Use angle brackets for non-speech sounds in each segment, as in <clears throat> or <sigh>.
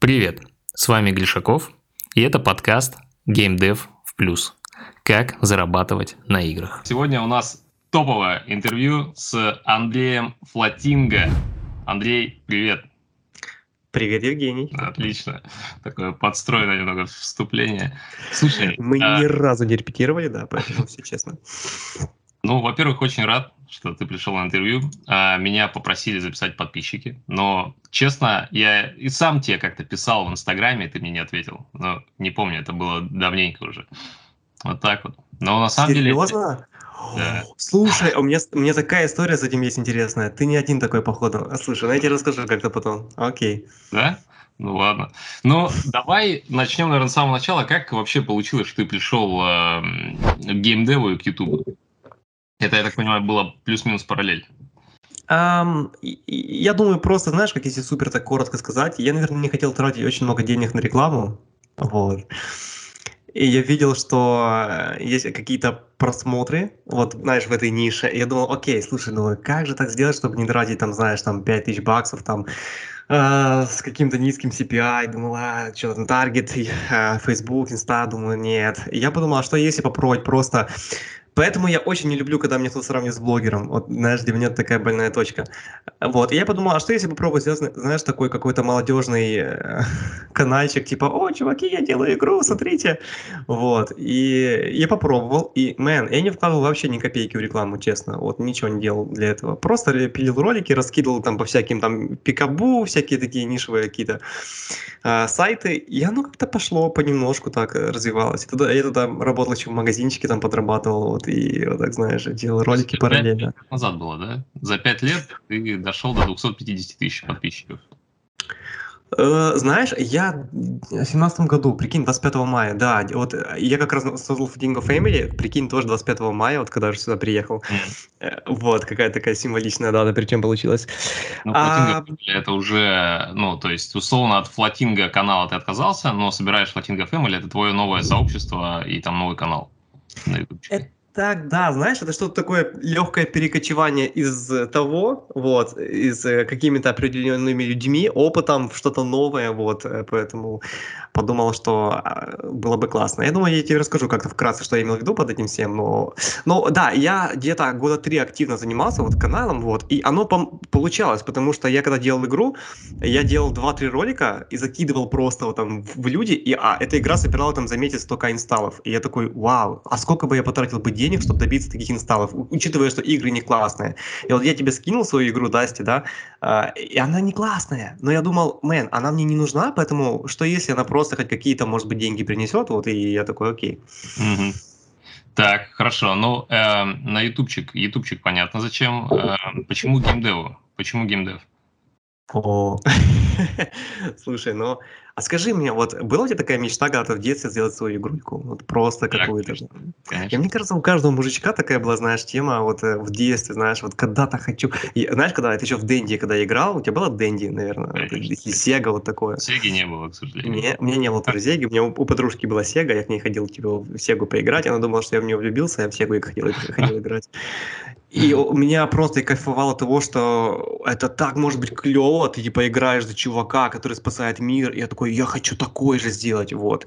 Привет, с вами Глишаков, и это подкаст Game Dev в плюс. Как зарабатывать на играх. Сегодня у нас топовое интервью с Андреем Флатинго. Андрей, привет. Привет, Евгений. Отлично. Такое подстроенное немного вступление. Слушай, мы а... ни разу не репетировали, да, поэтому все честно. Ну, во-первых, очень рад, что ты пришел на интервью. А, меня попросили записать подписчики, но, честно, я и сам тебе как-то писал в Инстаграме, ты мне не ответил. Но не помню, это было давненько уже. Вот так вот. Но на самом Серьезно? деле... Да. Слушай, у меня, у меня такая история с этим есть интересная. Ты не один такой, походу. А, слушай, ну я тебе расскажу как-то потом. Окей. Да? Ну ладно. Ну, давай начнем, наверное, с самого начала. Как вообще получилось, что ты пришел э, к геймдеву и к Ютубу? Это, я так понимаю, было плюс-минус параллель. Um, я думаю, просто, знаешь, как если супер так коротко сказать, я, наверное, не хотел тратить очень много денег на рекламу. Вот. И я видел, что э, есть какие-то просмотры, вот, знаешь, в этой нише. И я думал, окей, слушай, ну как же так сделать, чтобы не тратить, там, знаешь, там, 5000 баксов, там, э, с каким-то низким CPI. Думал, а, что там, таргет, э, Facebook, Insta, думаю, нет. И я подумал, а что если попробовать просто Поэтому я очень не люблю, когда меня кто сравнивает с блогером. Вот, знаешь, для меня это такая больная точка. Вот, и я подумал, а что если попробовать сделать, знаешь, такой какой-то молодежный э, <laughs> каналчик, типа, о, чуваки, я делаю игру, смотрите. Вот, и я попробовал, и, мэн, я не вкладывал вообще ни копейки в рекламу, честно, вот, ничего не делал для этого. Просто пилил ролики, раскидывал там по всяким там пикабу, всякие такие нишевые какие-то э, сайты, и оно как-то пошло понемножку так развивалось. И тогда, я тогда работал еще в магазинчике, там подрабатывал, вот, и вот так, знаешь, делал ролики параллельно. Лет назад было, да? За пять лет ты дошел до 250 тысяч подписчиков. Э, знаешь, я в семнадцатом году, прикинь, 25 мая, да, вот я как раз создал Footing of Family, прикинь, тоже 25 мая, вот когда уже сюда приехал. Mm. Вот, какая такая символичная дата, причем получилась. Ну, а... это уже, ну, то есть, условно, от флотинга канала ты отказался, но собираешь Footing Family, это твое новое сообщество и там новый канал на YouTube. Так, да, знаешь, это что-то такое легкое перекочевание из того, вот, из э, какими-то определенными людьми, опытом в что-то новое, вот, э, поэтому подумал, что а, было бы классно. Я думаю, я тебе расскажу как-то вкратце, что я имел в виду под этим всем, но, но да, я где-то года три активно занимался вот каналом, вот, и оно получалось, потому что я когда делал игру, я делал 2-3 ролика и закидывал просто вот там в люди, и а, эта игра собирала там за месяц столько инсталлов, и я такой, вау, а сколько бы я потратил бы денег, чтобы добиться таких инсталлов, учитывая, что игры не классные. И вот я тебе скинул свою игру, Дасти, да, э, и она не классная, но я думал, мэн, она мне не нужна, поэтому что если она просто хоть какие-то, может быть, деньги принесет, вот, и я такой, окей. Угу. Так, хорошо. Ну, э, на ютубчик, ютубчик понятно зачем. Э, почему геймдеву? Почему геймдев? О, <laughs> слушай, ну а скажи мне, вот была у тебя такая мечта когда-то в детстве сделать свою игрульку? Вот просто какую-то. И мне кажется, у каждого мужичка такая была, знаешь, тема вот э, в детстве, знаешь, вот когда-то хочу. И, знаешь, когда ты еще в Дэнди, когда играл, у тебя было Дэнди, наверное, или Сега вот такое. Сеги не было, к сожалению. Не, у меня не было тоже Сеги, у меня у, у подружки была Сега, я к ней ходил типа, в Сегу поиграть, она думала, что я в нее влюбился, я в Сегу и хотел, <laughs> хотел играть. И у меня просто кайфовало того, что это так может быть клево, ты типа играешь за чувака, который спасает мир, и я такой, я хочу такой же сделать, вот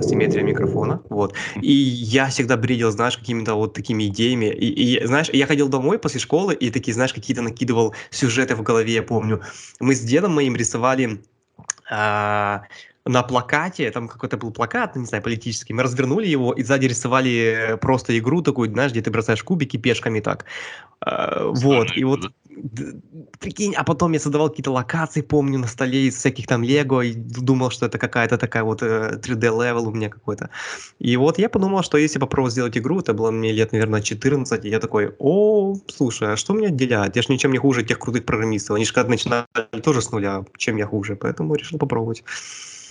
симметрия микрофона, вот. И я всегда бредил, знаешь, какими-то вот такими идеями. И, и, знаешь, я ходил домой после школы и такие, знаешь, какие-то накидывал сюжеты в голове, я помню. Мы с дедом моим рисовали а, на плакате, там какой-то был плакат, не знаю, политический, мы развернули его и сзади рисовали просто игру такую, знаешь, где ты бросаешь кубики пешками так. А, вот, и вот, прикинь, а потом я создавал какие-то локации, помню, на столе из всяких там лего, и думал, что это какая-то такая вот 3D level э, у меня какой-то. И вот я подумал, что если попробовать сделать игру, это было мне лет, наверное, 14, и я такой, о, слушай, а что меня отделяет? Я же ничем не хуже тех крутых программистов. Они же когда начинали тоже с нуля, чем я хуже, поэтому решил попробовать.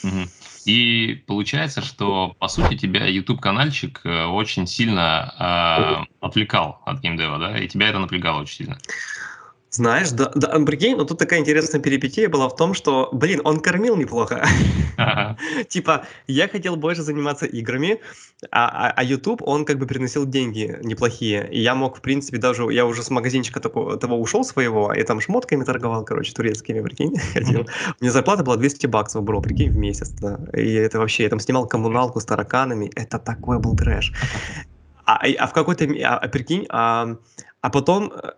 Угу. И получается, что по сути тебя YouTube каналчик э, очень сильно э, отвлекал от геймдева, да? И тебя это напрягало очень сильно. Знаешь, да, да, прикинь, но тут такая интересная перипетия была в том, что, блин, он кормил неплохо. Ага. <laughs> Типа, я хотел больше заниматься играми, а, а, а YouTube, он как бы приносил деньги неплохие. И я мог, в принципе, даже, я уже с магазинчика такого, того ушел своего, и там шмотками торговал, короче, турецкими, прикинь, <laughs> ходил. У меня зарплата была 200 баксов, бро, прикинь, в месяц, да. И это вообще, я там снимал коммуналку с тараканами, это такой был трэш. А, а в какой-то, а, а прикинь, а, а потом э,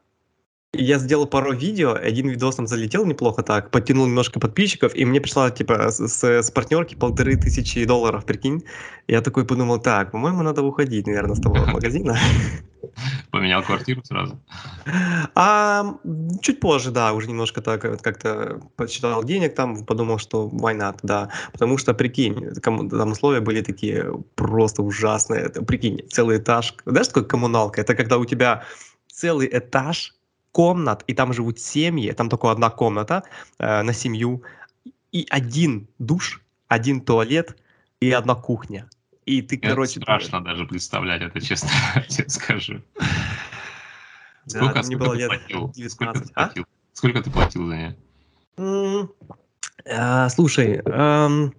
я сделал пару видео, один видос там залетел неплохо так, подтянул немножко подписчиков, и мне пришла, типа, с, с, партнерки полторы тысячи долларов, прикинь. Я такой подумал, так, по-моему, надо уходить, наверное, с того магазина. <laughs> Поменял квартиру сразу. А чуть позже, да, уже немножко так вот как-то подсчитал денег там, подумал, что why not, да. Потому что, прикинь, там условия были такие просто ужасные. Прикинь, целый этаж. Знаешь, такое коммуналка? Это когда у тебя целый этаж комнат, и там живут семьи, там только одна комната э, на семью, и один душ, один туалет и одна кухня. И ты, Это короче... страшно даже представлять это, честно <laughs> тебе скажу. Да, Сколько, мне было ты лет платил? Сколько 19, ты а? платил? Сколько ты платил за нее? А, слушай, ам,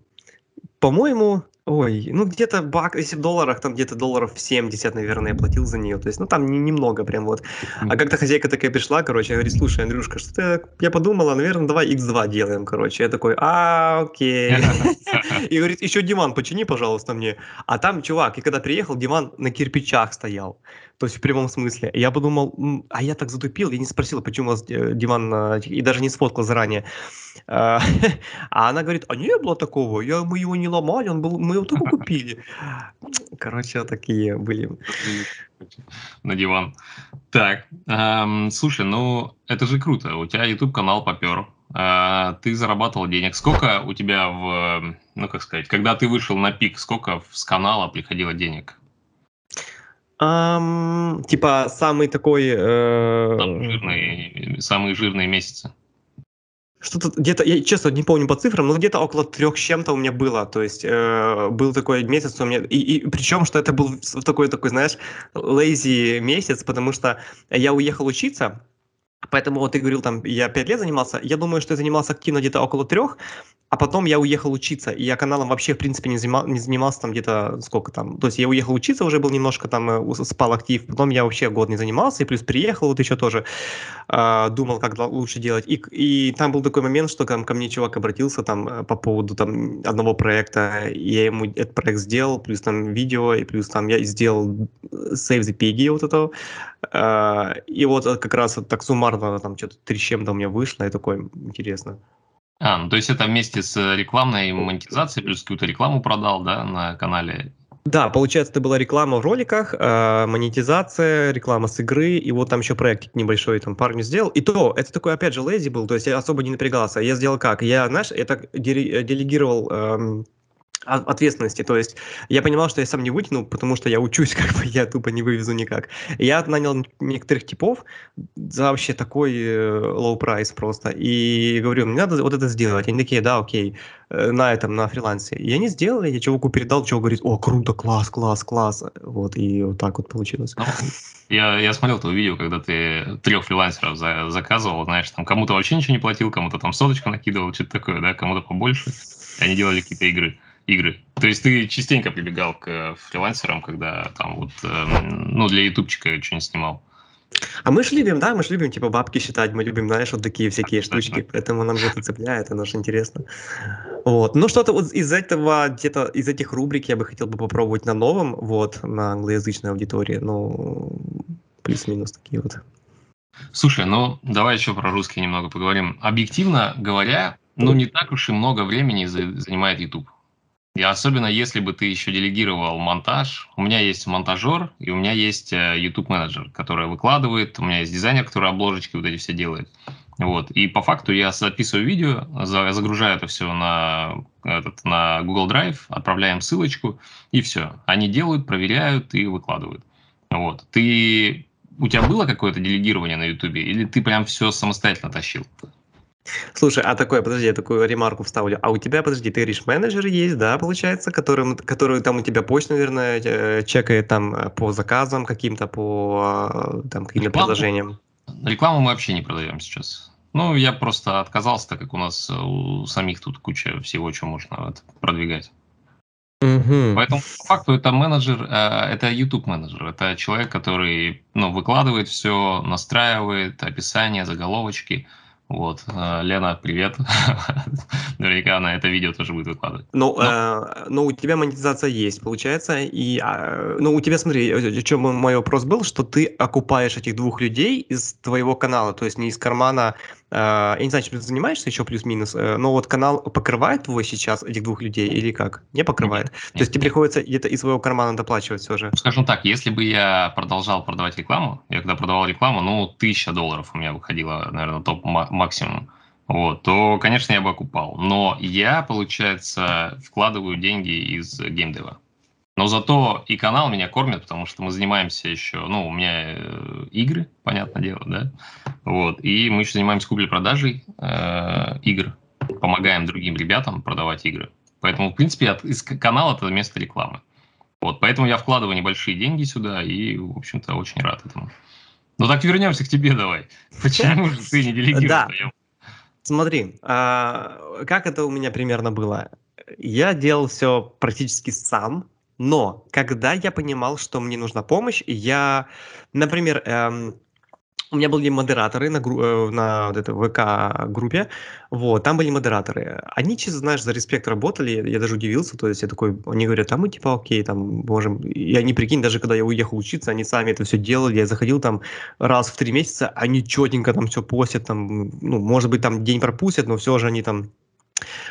по-моему, ой, ну где-то бак, если в долларах, там где-то долларов 70, наверное, я платил за нее. То есть, ну там не- немного прям вот. А как-то хозяйка такая пришла, короче, говорит, слушай, Андрюшка, что ты, я подумала, наверное, давай x2 делаем, короче. Я такой, а, окей. <laughs> И говорит, еще диван почини, пожалуйста, мне. А там чувак, и когда приехал, диван на кирпичах стоял. То есть в прямом смысле. Я подумал, «М, а я так затупил, я не спросил, почему у вас э, диван, этих- и даже не сфоткал заранее. А <laughs> а она говорит, а не было такого, я, мы его не ломали, он был, мы его только <laughs> купили. Короче, такие были. на диван. Так, эм, слушай, ну это же круто. У тебя YouTube канал попер. а, ты зарабатывал денег. Сколько у тебя в, ну как сказать, когда ты вышел на пик, сколько с канала приходило денег? Ам, типа самый такой... э, самые жирные месяцы. Что-то где-то, я честно не помню по цифрам, но где-то около трех чем-то у меня было. То есть э, был такой месяц у меня, и, и причем, что это был такой, такой, знаешь, lazy месяц, потому что я уехал учиться, поэтому вот ты говорил, там, я пять лет занимался, я думаю, что я занимался активно где-то около трех, а потом я уехал учиться, и я каналом вообще, в принципе, не, занима- не занимался там где-то сколько там. То есть я уехал учиться, уже был немножко там, э, спал актив, потом я вообще год не занимался, и плюс приехал вот еще тоже, а, думал, как лучше делать. И, и там был такой момент, что там ко мне чувак обратился там э, по поводу там одного проекта, я ему этот проект сделал, плюс там видео, и плюс там я сделал э, Save the Piggy вот этого. А, И вот э, как раз так суммарно там что-то три с чем-то у меня вышло, и такое интересно. А, ну то есть это вместе с рекламной монетизацией, плюс какую-то рекламу продал, да, на канале. Да, получается, это была реклама в роликах, э, монетизация, реклама с игры, и вот там еще проект небольшой там парню сделал. И то, это такой, опять же, лейзи был, то есть я особо не напрягался. Я сделал как? Я, знаешь, я так деле- делегировал эм, ответственности, то есть я понимал, что я сам не вытяну, потому что я учусь, <laughs> как бы я тупо не вывезу никак. Я нанял некоторых типов за вообще такой э, low прайс просто, и говорю, мне надо вот это сделать. Они такие, да, окей, э, на этом, на фрилансе. И они сделали, я чуваку передал, чувак говорит, о, круто, класс, класс, класс. Вот, и вот так вот получилось. Ну, я, я смотрел твое видео, когда ты трех фрилансеров за- заказывал, знаешь, там кому-то вообще ничего не платил, кому-то там соточку накидывал, что-то такое, да, кому-то побольше. Они делали какие-то игры. Игры. То есть ты частенько прибегал к э, фрилансерам, когда там вот, эм, ну, для ютубчика что-нибудь снимал. А мы же любим, да, мы же любим, типа, бабки считать, мы любим, знаешь, вот такие всякие Да, <laughs> да, штучки, поэтому нам же это цепляет, оно же интересно. Вот, ну что-то вот из этого, где-то из этих рубрик я бы хотел бы попробовать на новом, вот, на англоязычной аудитории, ну, плюс-минус такие вот. Слушай, ну давай еще про русский немного поговорим. Объективно говоря, ну не так уж и много времени за- занимает YouTube. И особенно если бы ты еще делегировал монтаж. У меня есть монтажер, и у меня есть э, YouTube менеджер, который выкладывает, у меня есть дизайнер, который обложечки вот эти все делает. Вот. И по факту я записываю видео, за- загружаю это все на, этот, на Google Drive, отправляем ссылочку, и все. Они делают, проверяют и выкладывают. Вот. Ты у тебя было какое-то делегирование на Ютубе, или ты прям все самостоятельно тащил? Слушай, а такое, подожди, я такую ремарку вставлю. А у тебя, подожди, ты говоришь, менеджер есть, да, получается, которым, который там у тебя почту, наверное, э, чекает там э, по заказам каким-то, по э, там каким-то Рекламу? предложениям. Рекламу мы вообще не продаем сейчас. Ну, я просто отказался, так как у нас у самих тут куча всего, что можно продвигать. Мгм. Поэтому по факту это менеджер, это YouTube менеджер, это человек, который ну, выкладывает все, настраивает описание, заголовочки. Вот, э, Лена, привет. <laughs> Наверняка она это видео тоже будет выкладывать. Ну, Ну. э, ну, у тебя монетизация есть, получается. И, а, ну, у тебя, смотри, о чем мой вопрос был, что ты окупаешь этих двух людей из твоего канала, то есть не из кармана. э, я не знаю, чем ты занимаешься еще плюс-минус, э, но вот канал покрывает твой сейчас этих двух людей или как? Не покрывает? То Нет, есть тебе нет. приходится где-то из своего кармана доплачивать все же? Скажем так, если бы я продолжал продавать рекламу, я когда продавал рекламу, ну, тысяча долларов у меня выходило, наверное, топ максимум, вот, то, конечно, я бы окупал. Но я, получается, вкладываю деньги из геймдева. Но зато и канал меня кормит, потому что мы занимаемся еще, ну, у меня э, игры, понятное дело, да, вот, и мы еще занимаемся куплей-продажей э, игр, помогаем другим ребятам продавать игры. Поэтому, в принципе, от, из канала это место рекламы. Вот, поэтому я вкладываю небольшие деньги сюда и, в общем-то, очень рад этому. Ну так вернемся к тебе давай. <laughs> Почему же ты не делегируешь? Да. Смотри, а, как это у меня примерно было? Я делал все практически сам, но когда я понимал, что мне нужна помощь, я, например, эм, у меня были модераторы на, гру- э, на вот этой ВК-группе, вот, там были модераторы. Они, честно, знаешь, за респект работали, я, я даже удивился, то есть я такой, они говорят, а мы типа окей, там, можем, и они, прикинь, даже когда я уехал учиться, они сами это все делали, я заходил там раз в три месяца, они четенько там все постят, там, ну, может быть, там день пропустят, но все же они там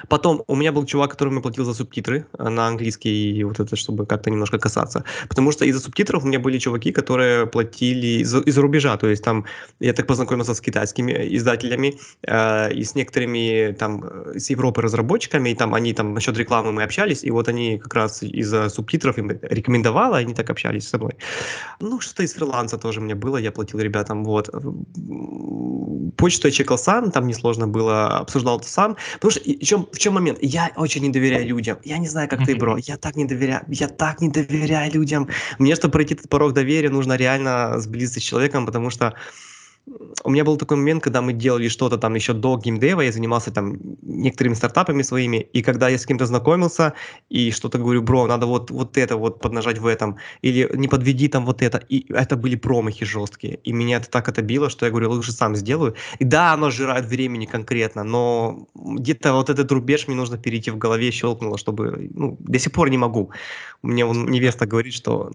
Потом у меня был чувак, которому я платил за субтитры э, на английский, и вот это, чтобы как-то немножко касаться. Потому что из-за субтитров у меня были чуваки, которые платили из- из-за рубежа. То есть там я так познакомился с китайскими издателями э, и с некоторыми там э, с Европы разработчиками, и там они там насчет рекламы мы общались, и вот они как раз из-за субтитров им рекомендовали, они так общались со мной. Ну, что-то из фриланса тоже мне было, я платил ребятам, вот. Почту я чекал сам, там несложно было, обсуждал это сам. Потому что и в чем, в чем момент? Я очень не доверяю людям. Я не знаю, как ты, бро. Я так не доверяю. Я так не доверяю людям. Мне, чтобы пройти этот порог доверия, нужно реально сблизиться с человеком, потому что у меня был такой момент, когда мы делали что-то там еще до геймдева, я занимался там некоторыми стартапами своими, и когда я с кем-то знакомился и что-то говорю, бро, надо вот, вот это вот поднажать в этом, или не подведи там вот это, и это были промахи жесткие, и меня это так отобило, что я говорю, лучше сам сделаю. И да, оно жирает времени конкретно, но где-то вот этот рубеж мне нужно перейти в голове, щелкнуло, чтобы, ну, до сих пор не могу. Мне вон невеста говорит, что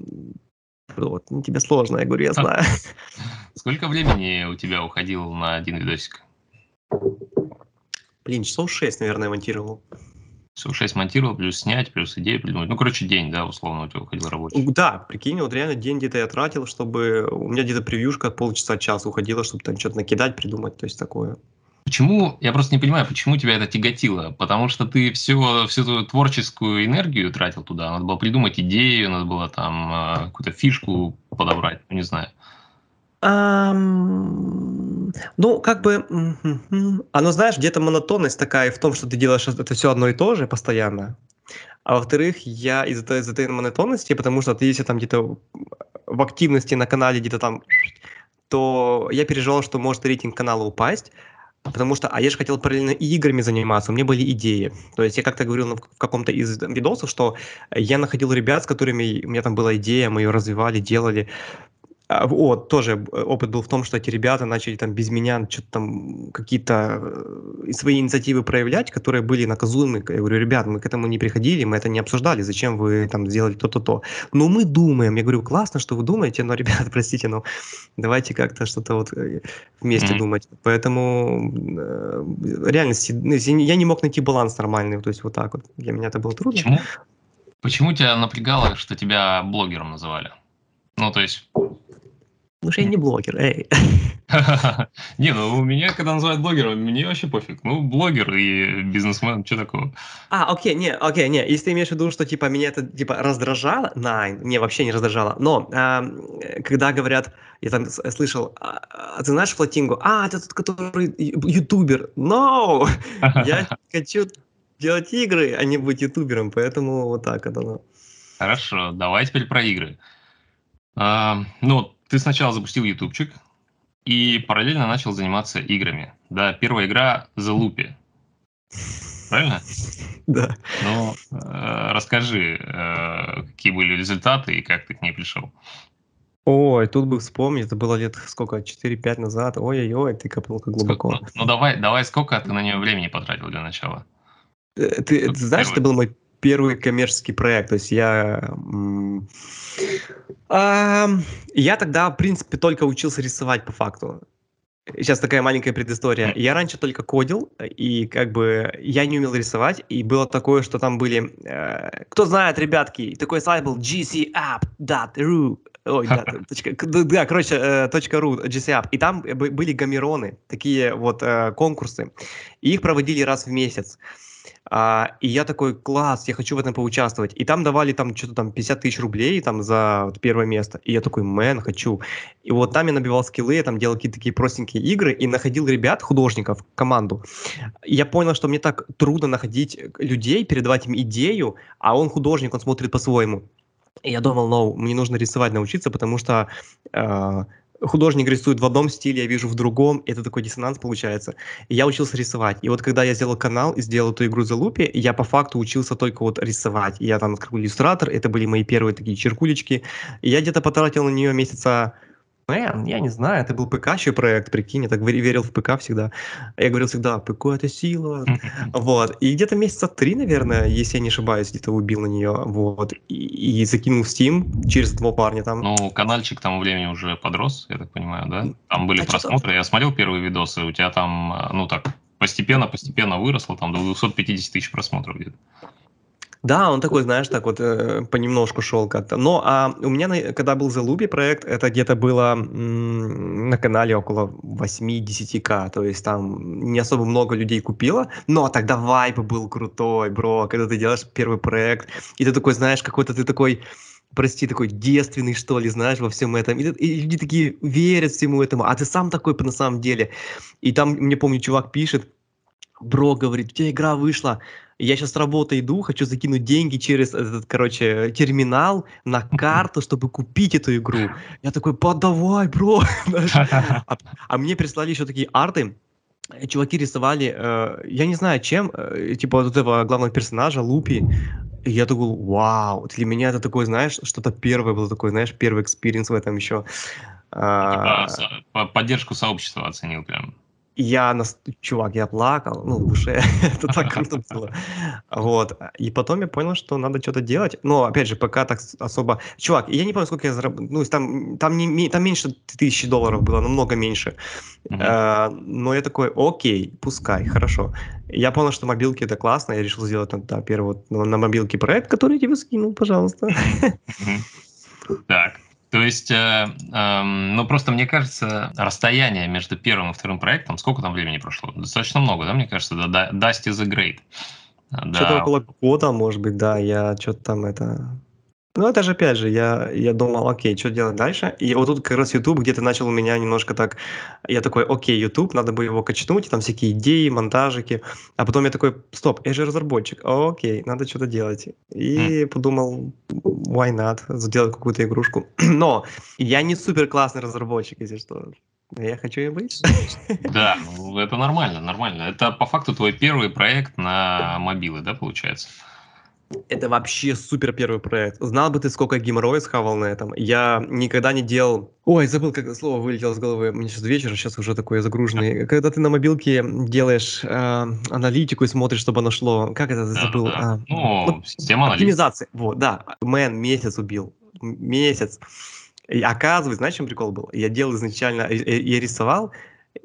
вот, ну, тебе сложно, я говорю, я знаю. <laughs> Сколько времени у тебя уходило на один видосик? Блин, часов 6, наверное, монтировал. Все, 6 монтировал, плюс снять, плюс идею придумать. Ну, короче, день, да, условно, у тебя уходил рабочий. Да, прикинь, вот реально день где-то я тратил, чтобы... У меня где-то превьюшка полчаса-час уходила, чтобы там что-то накидать, придумать, то есть такое. Почему, я просто не понимаю, почему тебя это тяготило? Потому что ты все, всю твою творческую энергию тратил туда. Надо было придумать идею, надо было там э, какую-то фишку подобрать, ну, не знаю. Ам, Ну, как бы, оно, знаешь, где-то монотонность такая в том, что ты делаешь это все одно и то же постоянно. А во-вторых, я из-за из-за этой монотонности, потому что ты если там где-то в активности на канале где-то там, то я переживал, что может рейтинг канала упасть, потому что, а я же хотел параллельно и играми заниматься, у меня были идеи. То есть я как-то говорил на- в каком-то из видосов, что я находил ребят, с которыми у меня там была идея, мы ее развивали, делали. А, Вот, тоже э, опыт был в том, что эти ребята начали там без меня что-то там какие-то э, свои инициативы проявлять, которые были наказуемы. Я говорю, ребят, мы к этому не приходили, мы это не обсуждали, зачем вы там сделали то-то-то. Но мы думаем, я говорю, классно, что вы думаете, но, <laughs> ребят, простите, но давайте как-то что-то вот э, вместе Мгм. думать. Поэтому реально ну, я не мог найти баланс нормальный, то есть вот так вот. Для меня это было трудно. Почему? Почему тебя напрягало, что тебя блогером называли? Ну, то есть... Ну что я не блогер, эй. <laughs> Не, ну у меня, когда называют блогером, мне вообще пофиг. Ну, блогер и бизнесмен, что такого? А, окей, не, окей, не, если ты имеешь в виду, что, типа, меня это, типа, раздражало, найн, не, вообще не раздражало, но э, когда говорят, я там слышал, а, а ты знаешь Флатингу? А, это тот, который ютубер. No! <laughs> Я <laughs> хочу делать игры, а не быть ютубером, поэтому вот так это. Хорошо, давай теперь про игры. А, ну, ты сначала запустил ютубчик, и параллельно начал заниматься играми. Да, первая игра The Loopy. Правильно? <laughs> Да. Ну, э, расскажи, э, какие были результаты и как ты к ней пришел. Ой, тут бы вспомнить, это было лет сколько, 4-5 назад. Ой-ой-ой, ты копнул как глубоко. Сколько- ну, ну, давай, давай, сколько ты на нее времени потратил для начала? Э, Ты, ты знаешь, это был мой первый коммерческий проект. То есть я... ам, я тогда, в принципе, только учился рисовать по факту. Сейчас такая маленькая предыстория. Я раньше только кодил, и как бы я не умел рисовать, и было такое, что там были... э, кто знает, ребятки, такой сайт был gcapp.ru. Ой, да, <laughs> точка- да, короче, э, точка .ру, GCApp. И там бы- были гамероны, такие вот э, конкурсы. И их проводили раз в месяц. А, и я такой, класс, я хочу в этом поучаствовать. И там давали там что-то там 50 тысяч рублей там за вот первое место. И я такой, мэн, хочу. И вот там я набивал скиллы, я там делал какие-то такие простенькие игры и находил ребят, художников, команду. И я понял, что мне так трудно находить людей, передавать им идею, а он художник, он смотрит по-своему. И я думал, ну, мне нужно рисовать научиться, потому что э, художник рисует в одном стиле, я вижу в другом, это такой диссонанс получается. И я учился рисовать. И вот когда я сделал канал и сделал эту игру за лупи, я по факту учился только вот рисовать. Я там открыл иллюстратор, это были мои первые такие черкулечки. И я где-то потратил на нее месяца Мэн, я не знаю, это был ПК-щий проект, прикинь, я так вер- верил в ПК всегда. Я говорил всегда, ПК это сила. <laughs> Вот, и где-то месяца три, наверное, если я не ошибаюсь, где-то убил на нее, вот, и, и закинул в Steam через два парня там. Ну, каналчик к тому времени уже подрос, я так понимаю, да? Там были А просмотры. Я смотрел первые видосы, у тебя там, э, ну так, постепенно-постепенно выросло, там до 250 тысяч просмотров где-то. Да, он такой, знаешь, так вот э, понемножку шел как-то. Но а у меня, на- когда был The Luby проект, это где-то было м, на канале около 8-10к, то есть там не особо много людей купило, но тогда вайб был крутой, бро, когда ты делаешь первый проект, и ты такой, знаешь, какой-то ты такой прости, такой девственный, что ли, знаешь, во всем этом. И, и люди такие верят всему этому, а ты сам такой на самом деле. И там, мне помню, чувак пишет, бро, говорит, у тебя игра вышла, я сейчас с работы иду, хочу закинуть деньги через этот, короче, терминал на карту, чтобы купить эту игру. Я такой, подавай, бро. <laughs> <laughs> А, а мне прислали еще такие арты. Э, Чуваки рисовали, э, я не знаю чем, э, типа вот этого главного персонажа, Лупи. И я такой, вау, для меня это такой, знаешь, что-то первое было такое, знаешь, первый experience в этом еще. А, Типа, по- поддержку сообщества оценил прям. Я, нас... чувак, я плакал, ну, в душе, <laughs> это так круто было. Вот, и потом я понял, что надо что-то делать, но, опять же, пока так особо... Чувак, я не помню, сколько я заработал, ну, там, там, не, там меньше тысячи долларов было, намного меньше. Мгм. Э, но я такой, окей, пускай, хорошо. Я понял, что мобилки это классно, я решил сделать тогда первый вот на, на мобилке проект, который я тебе скинул, пожалуйста. Мгм. Так, то есть, э, эм, ну просто мне кажется, расстояние между первым и вторым проектом, сколько там времени прошло? Достаточно много, да, мне кажется, да, да, Dust is a Great. Да, Что-то около года, может быть, да, я что-то там это... Ну, это же, опять же, я, я думал, окей, что делать дальше? И вот тут как раз YouTube где-то начал у меня немножко так... Я такой, окей, YouTube, надо бы его качнуть, там всякие идеи, монтажики. А потом я такой, стоп, я же разработчик, окей, надо что-то делать. И подумал, why not, сделать какую-то игрушку. <clears throat> Но я не супер классный разработчик, если что. Я хочу и быть. <laughs> Да, ну, это нормально, нормально. Это по факту твой первый проект на мобилы, да, получается? Это вообще супер первый проект. Знал бы ты, сколько геморроя схавал на этом. Я никогда не делал... Ой, забыл, как слово вылетело с головы. Мне сейчас вечер, сейчас уже такой загруженный. Когда ты на мобилке делаешь э, аналитику и смотришь, чтобы оно шло... Как это Да, забыл? да. А, Ну, вот система аналитики. Оптимизация. Вот, да. Мэн месяц убил. Месяц. И оказывается, знаешь, чем прикол был? Я делал изначально, я рисовал,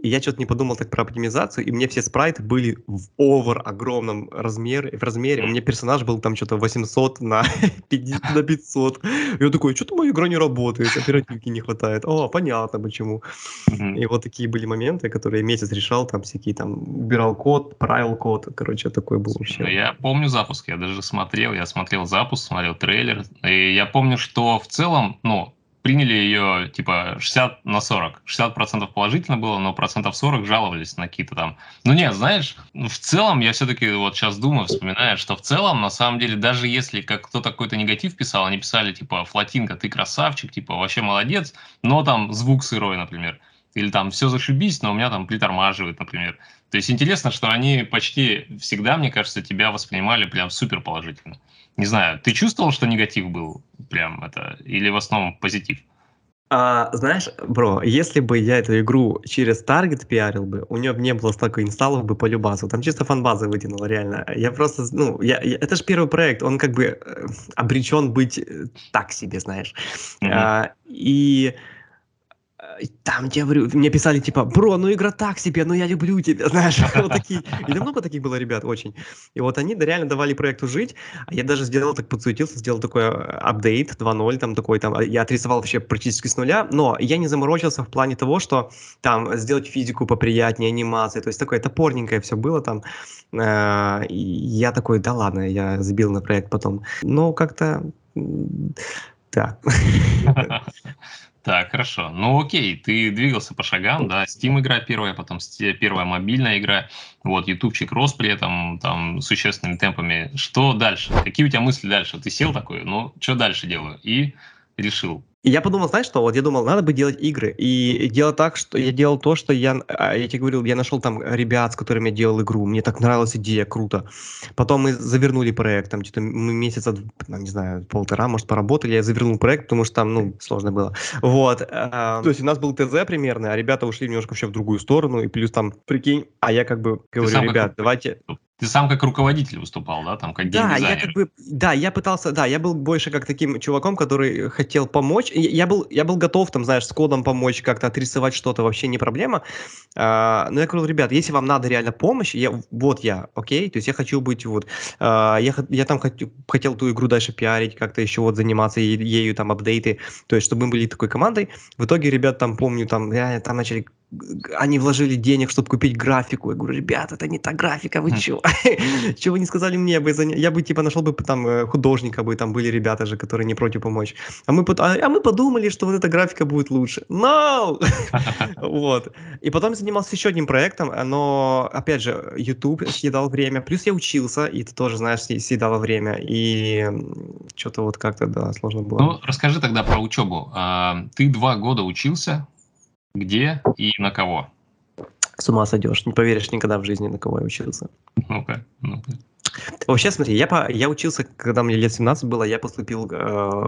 я что-то не подумал так про оптимизацию, и мне все спрайты были в овер огромном размере, в размере. У меня персонаж был там что-то 800 на <laughs> 50 на 500. И я такой, что-то моя игра не работает, оперативки не хватает. О, понятно почему. Мгм. И вот такие были моменты, которые месяц решал, там всякие там, убирал код, правил код, короче, такой был Ну, вообще. Я помню запуск, я даже смотрел, я смотрел запуск, смотрел трейлер, и я помню, что в целом, ну, приняли ее типа 60 на 40. 60% положительно было, но процентов 40 жаловались на какие-то там. Ну нет, знаешь, ну, в целом я все-таки вот сейчас думаю, вспоминаю, что в целом, на самом деле, даже если как кто-то какой-то негатив писал, они писали типа «Флотинка, ты красавчик», типа «Вообще молодец», но там звук сырой, например. Или там все зашибись, но у меня там притормаживает, например. То есть интересно, что они почти всегда, мне кажется, тебя воспринимали прям супер положительно. Не знаю, ты чувствовал, что негатив был прям это, или в основном позитив? А, знаешь, бро, если бы я эту игру через таргет пиарил бы, у нее бы не было столько инсталлов бы по любасу. Там чисто фанбазы вытянуло, реально. Я просто, ну, я, я, это же первый проект, он как бы э, обречен быть э, так себе, знаешь. Мгм. А, и там, я говорю, мне писали типа, бро, ну игра так себе, но я люблю тебя, <laughs> знаешь, <laughs> вот такие. И много таких было ребят очень. И вот они да, реально давали проекту жить, а я даже сделал, так подсуетился, сделал такой э, апдейт 2.0, там такой, там, я отрисовал вообще практически с нуля, но я не заморочился в плане того, что там сделать физику поприятнее, анимации, то есть такое топорненькое все было там. Э, и я такой, да ладно, я забил на проект потом. Но как-то, да. <laughs> Так, хорошо. Ну окей, ты двигался по шагам, да, Steam игра первая, потом первая мобильная игра, вот, ютубчик рос при этом там существенными темпами. Что дальше? Какие у тебя мысли дальше? Ты сел такой, ну, что дальше делаю? И решил. И я подумал, знаешь что, вот я думал, надо бы делать игры. И делать так, что я делал то, что я, а, я тебе говорил, я нашел там ребят, с которыми я делал игру, мне так нравилась идея, круто. Потом мы завернули проект, там что-то мы месяца, ну, не знаю, полтора, может, поработали, я завернул проект, потому что там, ну, сложно было. Вот. а, То есть у нас был ТЗ примерно, а ребята ушли немножко вообще в другую сторону, и плюс там, прикинь, а я как бы говорю, ребят, давайте... Ты сам как руководитель выступал, да, там, как Да, я как бы, да, я пытался, да, я был больше как таким чуваком, который хотел помочь. Я был, я был готов, там, знаешь, с кодом помочь, как-то отрисовать что-то, вообще не проблема. А, но я говорю, ребят, если вам надо реально помощь, я, вот я, окей, то есть я хочу быть вот, а, я, я там хот- хотел ту игру дальше пиарить, как-то еще вот заниматься ею, там, апдейты, то есть чтобы мы были такой командой. В итоге ребят там, помню, там, реально там начали они вложили денег, чтобы купить графику. Я говорю, ребят, это не та графика, вы чё? <laughs> Чего вы не сказали мне? Я бы типа нашел бы там э, художника бы, там были ребята же, которые не против помочь. А мы, а, а мы подумали, что вот эта графика будет лучше. No! <laughs> Вот. И потом занимался еще одним проектом, э, но, опять же, YouTube съедал время. Плюс я учился, и это тоже, знаешь, съ- съедало время. И что-то вот как-то, да, сложно было. Ну, расскажи тогда про учебу. А, Ты два года учился, где и на кого? С ума сойдешь. Не поверишь никогда в жизни, на кого я учился. Ну-ка, ну-ка. Вообще, смотри, я, по, я учился, когда мне лет 17 было, я поступил э,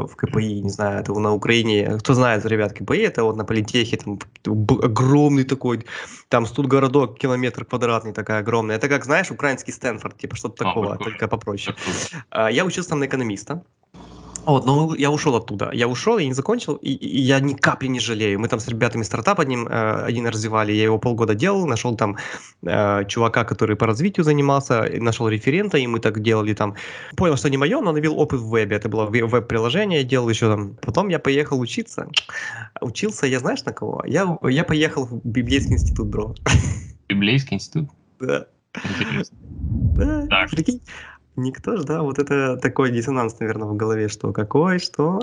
в КПИ, не знаю, это на Украине. Кто знает, ребят, КПИ, это вот на политехе, там б- огромный такой, там студгородок, километр квадратный, такая огромная. Это как, знаешь, украинский Стэнфорд, типа что-то А, такого, прикольно. только попроще. А, Я учился там на экономиста. Вот, но я ушел оттуда. Я ушел, я не закончил, и, и я ни капли не жалею. Мы там с ребятами стартап одним, э, один развивали, я его полгода делал, нашел там э, чувака, который по развитию занимался, нашел референта, и мы так делали там. Понял, что не мое, но навел опыт в вебе. Это было ве- веб-приложение, я делал еще там. Потом я поехал учиться. Учился, я знаешь на кого? Я, я поехал в библейский институт, бро. Библейский институт? Да. Интересно. Да, Так. прикинь, никто же, да, вот это такой диссонанс, наверное, в голове, что какой, что.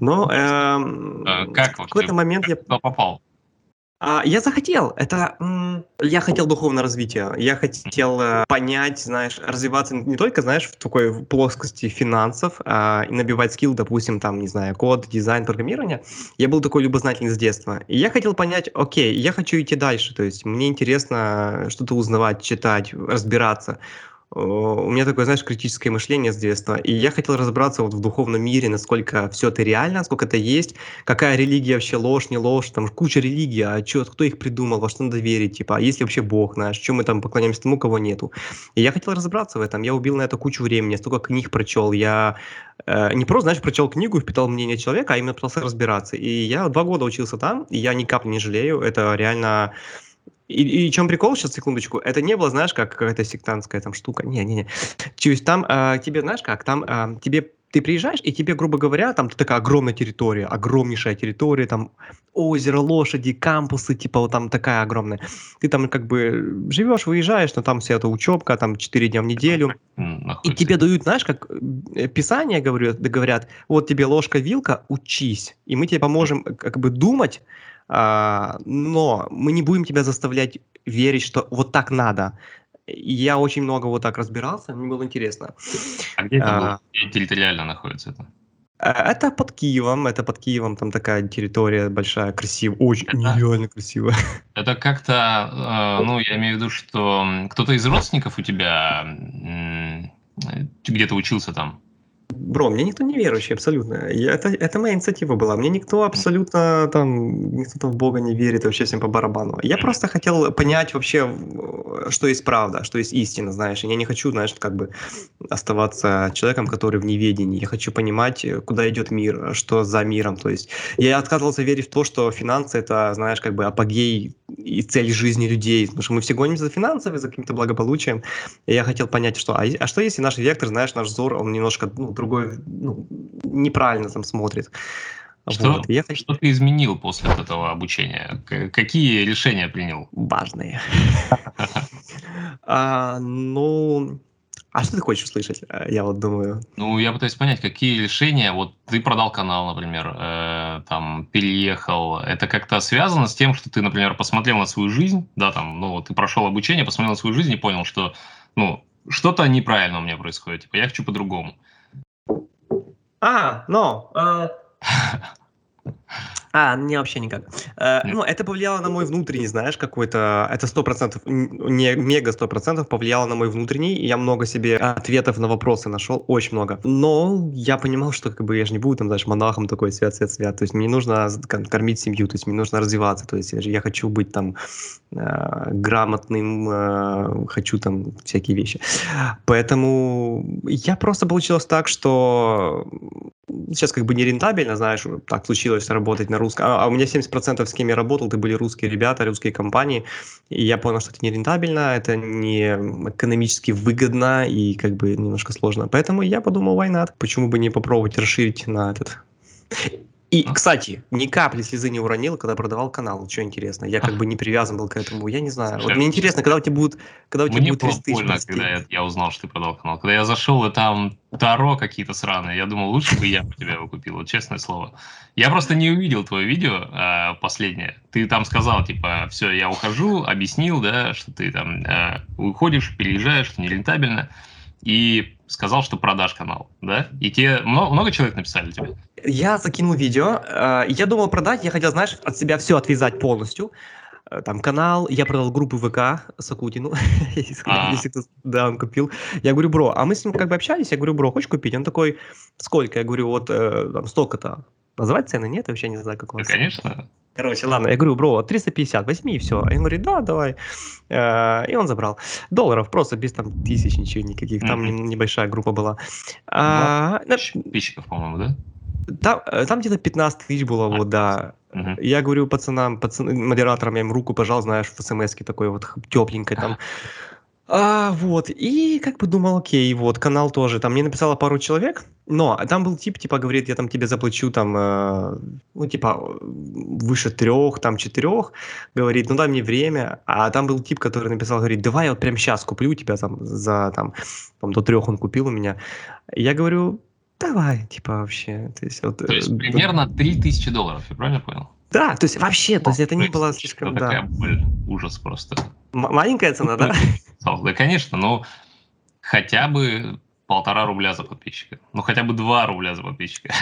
Но А, Как в какой-то момент я, Как туда попал? а, я захотел. Это я хотел духовное развитие. Я хотел э, понять, знаешь, развиваться не только, знаешь, в такой плоскости финансов а, и набивать скилл, допустим, там, не знаю, код, дизайн, программирование. Я был такой любознательный с детства. И я хотел понять, окей, я хочу идти дальше. То есть мне интересно что-то узнавать, читать, разбираться. У меня такое, знаешь, критическое мышление с детства. И я хотел разобраться вот в духовном мире, насколько все это реально, сколько это есть, какая религия вообще ложь, не ложь, там куча религий, а чё, кто их придумал, во что надо верить, типа, а есть ли вообще Бог наш, чем мы там поклоняемся тому, кого нету. И я хотел разобраться в этом, я убил на это кучу времени, столько книг прочел, я э, не просто, знаешь, прочел книгу и впитал мнение человека, а именно пытался разбираться. И я два года учился там, и я ни капли не жалею, это реально... И, и чем прикол, сейчас, секундочку, это не было, знаешь, как какая-то сектантская там штука, не-не-не. То есть там э, тебе, знаешь как, там э, тебе ты приезжаешь, и тебе, грубо говоря, там такая огромная территория, огромнейшая территория, там озеро, лошади, кампусы, типа вот там такая огромная. Ты там как бы живешь, выезжаешь, но там вся эта учебка, там 4 дня в неделю. И тебе дают, знаешь, как э, писание, говорю, да говорят, вот тебе ложка, вилка, учись, и мы тебе поможем э, как бы думать, а, но мы не будем тебя заставлять верить, что вот так надо. Я очень много вот так разбирался, мне было интересно. А где это а, территориально находится это? Э, это под Киевом, это под Киевом, там такая территория большая, красивая, очень Это- нереально красивая. <laughs> Это как-то, э, ну, я имею в виду, что кто-то из родственников у тебя э, где-то учился там. Бро, мне никто не верующий абсолютно. Я- это, это моя инициатива была. Мне никто абсолютно там, никто в Бога не верит, вообще всем по барабану. Я просто хотел понять вообще, что есть правда, что есть истина, знаешь. И Я не хочу, знаешь, как бы оставаться человеком, который в неведении. Я хочу понимать, куда идет мир, что за миром. То есть я отказывался верить в то, что финансы это, знаешь, как бы апогей и цель жизни людей. Потому что мы все гонимся за финансами, за каким-то благополучием. И я хотел понять, что, а, а что если наш вектор, знаешь, наш взор, он немножко ну, другой, ну, неправильно там смотрит. Что, Вот. Я что ты изменил после этого обучения? Какие решения принял? важные. <laughs> А, ну, а что ты хочешь услышать? А, Я вот думаю. Ну, я пытаюсь понять, какие решения, вот ты продал канал, например, э, там, переехал, это как-то связано с тем, что ты, например, посмотрел на свою жизнь, да, там, ну, ты прошел обучение, посмотрел на свою жизнь и понял, что, ну, что-то неправильно у меня происходит, типа, я хочу по-другому. А, ну, э, <laughs> А, не, вообще никак. Э, ну, это повлияло на мой внутренний, знаешь, какой-то... Это сто процентов, не мега сто процентов повлияло на мой внутренний. и Я много себе ответов на вопросы нашел, очень много. Но я понимал, что как бы я же не буду там, знаешь, монахом такой свят, свят, свят. То есть мне нужно кормить семью, то есть мне нужно развиваться. То есть я, же- я хочу быть там э, грамотным, э, хочу там всякие вещи. Поэтому я просто получилось так, что сейчас как бы не рентабельно, знаешь, так случилось работать на русском. А, а у меня 70% с кем я работал, это были русские ребята, русские компании. И я понял, что это не рентабельно, это не экономически выгодно и как бы немножко сложно. Поэтому я подумал, why not? Почему бы не попробовать расширить на этот... И, кстати, ни капли слезы не уронил, когда продавал канал. Что интересно, я как бы не привязан был к этому. Я не знаю. Вот мне интересно, когда у тебя будет, когда у тебя Мне будет было 30 тысяч больно, когда я, я узнал, что ты продал канал. Когда я зашел, и там Таро какие-то сраные, я думал, лучше бы я бы тебя его купил, вот честное слово. Я просто не увидел твое видео э, последнее. Ты там сказал, типа, все, я ухожу, объяснил, да, что ты там э, уходишь, переезжаешь, что нерентабельно, и сказал, что продашь канал, да? И тебе много, много человек написали тебе? Я закинул видео. э, Я думал продать, я хотел, знаешь, от себя все отвязать полностью. Э, Там канал, я продал группу ВК Сакутину, <laughs> если А. кто, да, он купил. Я говорю, бро, а мы с ним как бы общались, я говорю, бро, хочешь купить? Он такой, сколько? Я говорю, вот э, там столько-то. Называть цены нет, я вообще не знаю, как у Да, вас. конечно. Короче, ладно, я говорю, бро, 350, возьми и все. Он говорит, да, давай. И он забрал. Долларов просто без там тысяч, ничего никаких. Там небольшая группа была. А, на- Подписчиков, по-моему, да? Там, э, там где-то 15 тысяч было, вот, да. Мгм. Я говорю пацанам, пацан, модераторам, я им руку пожал, знаешь, в смс такой вот тепленькой там. А, вот, и как бы думал, окей, вот, канал тоже, там мне написало пару человек, но там был тип, типа, говорит, я там тебе заплачу, там, э, ну, типа, выше трех, там, четырех, говорит, ну, дай мне время, а там был тип, который написал, говорит, давай я вот прямо сейчас куплю тебя, там, за, там, там, до трех он купил у меня. Я говорю, давай, типа, вообще, то есть, вот, То есть э, примерно 3000 долларов, я правильно понял? да, то есть вообще, то есть это не было слишком, это такая да. боль, ужас просто. М- маленькая цена, <laughs> да? Да, конечно, но хотя бы полтора рубля за подписчика. Ну, хотя бы два рубля за подписчика.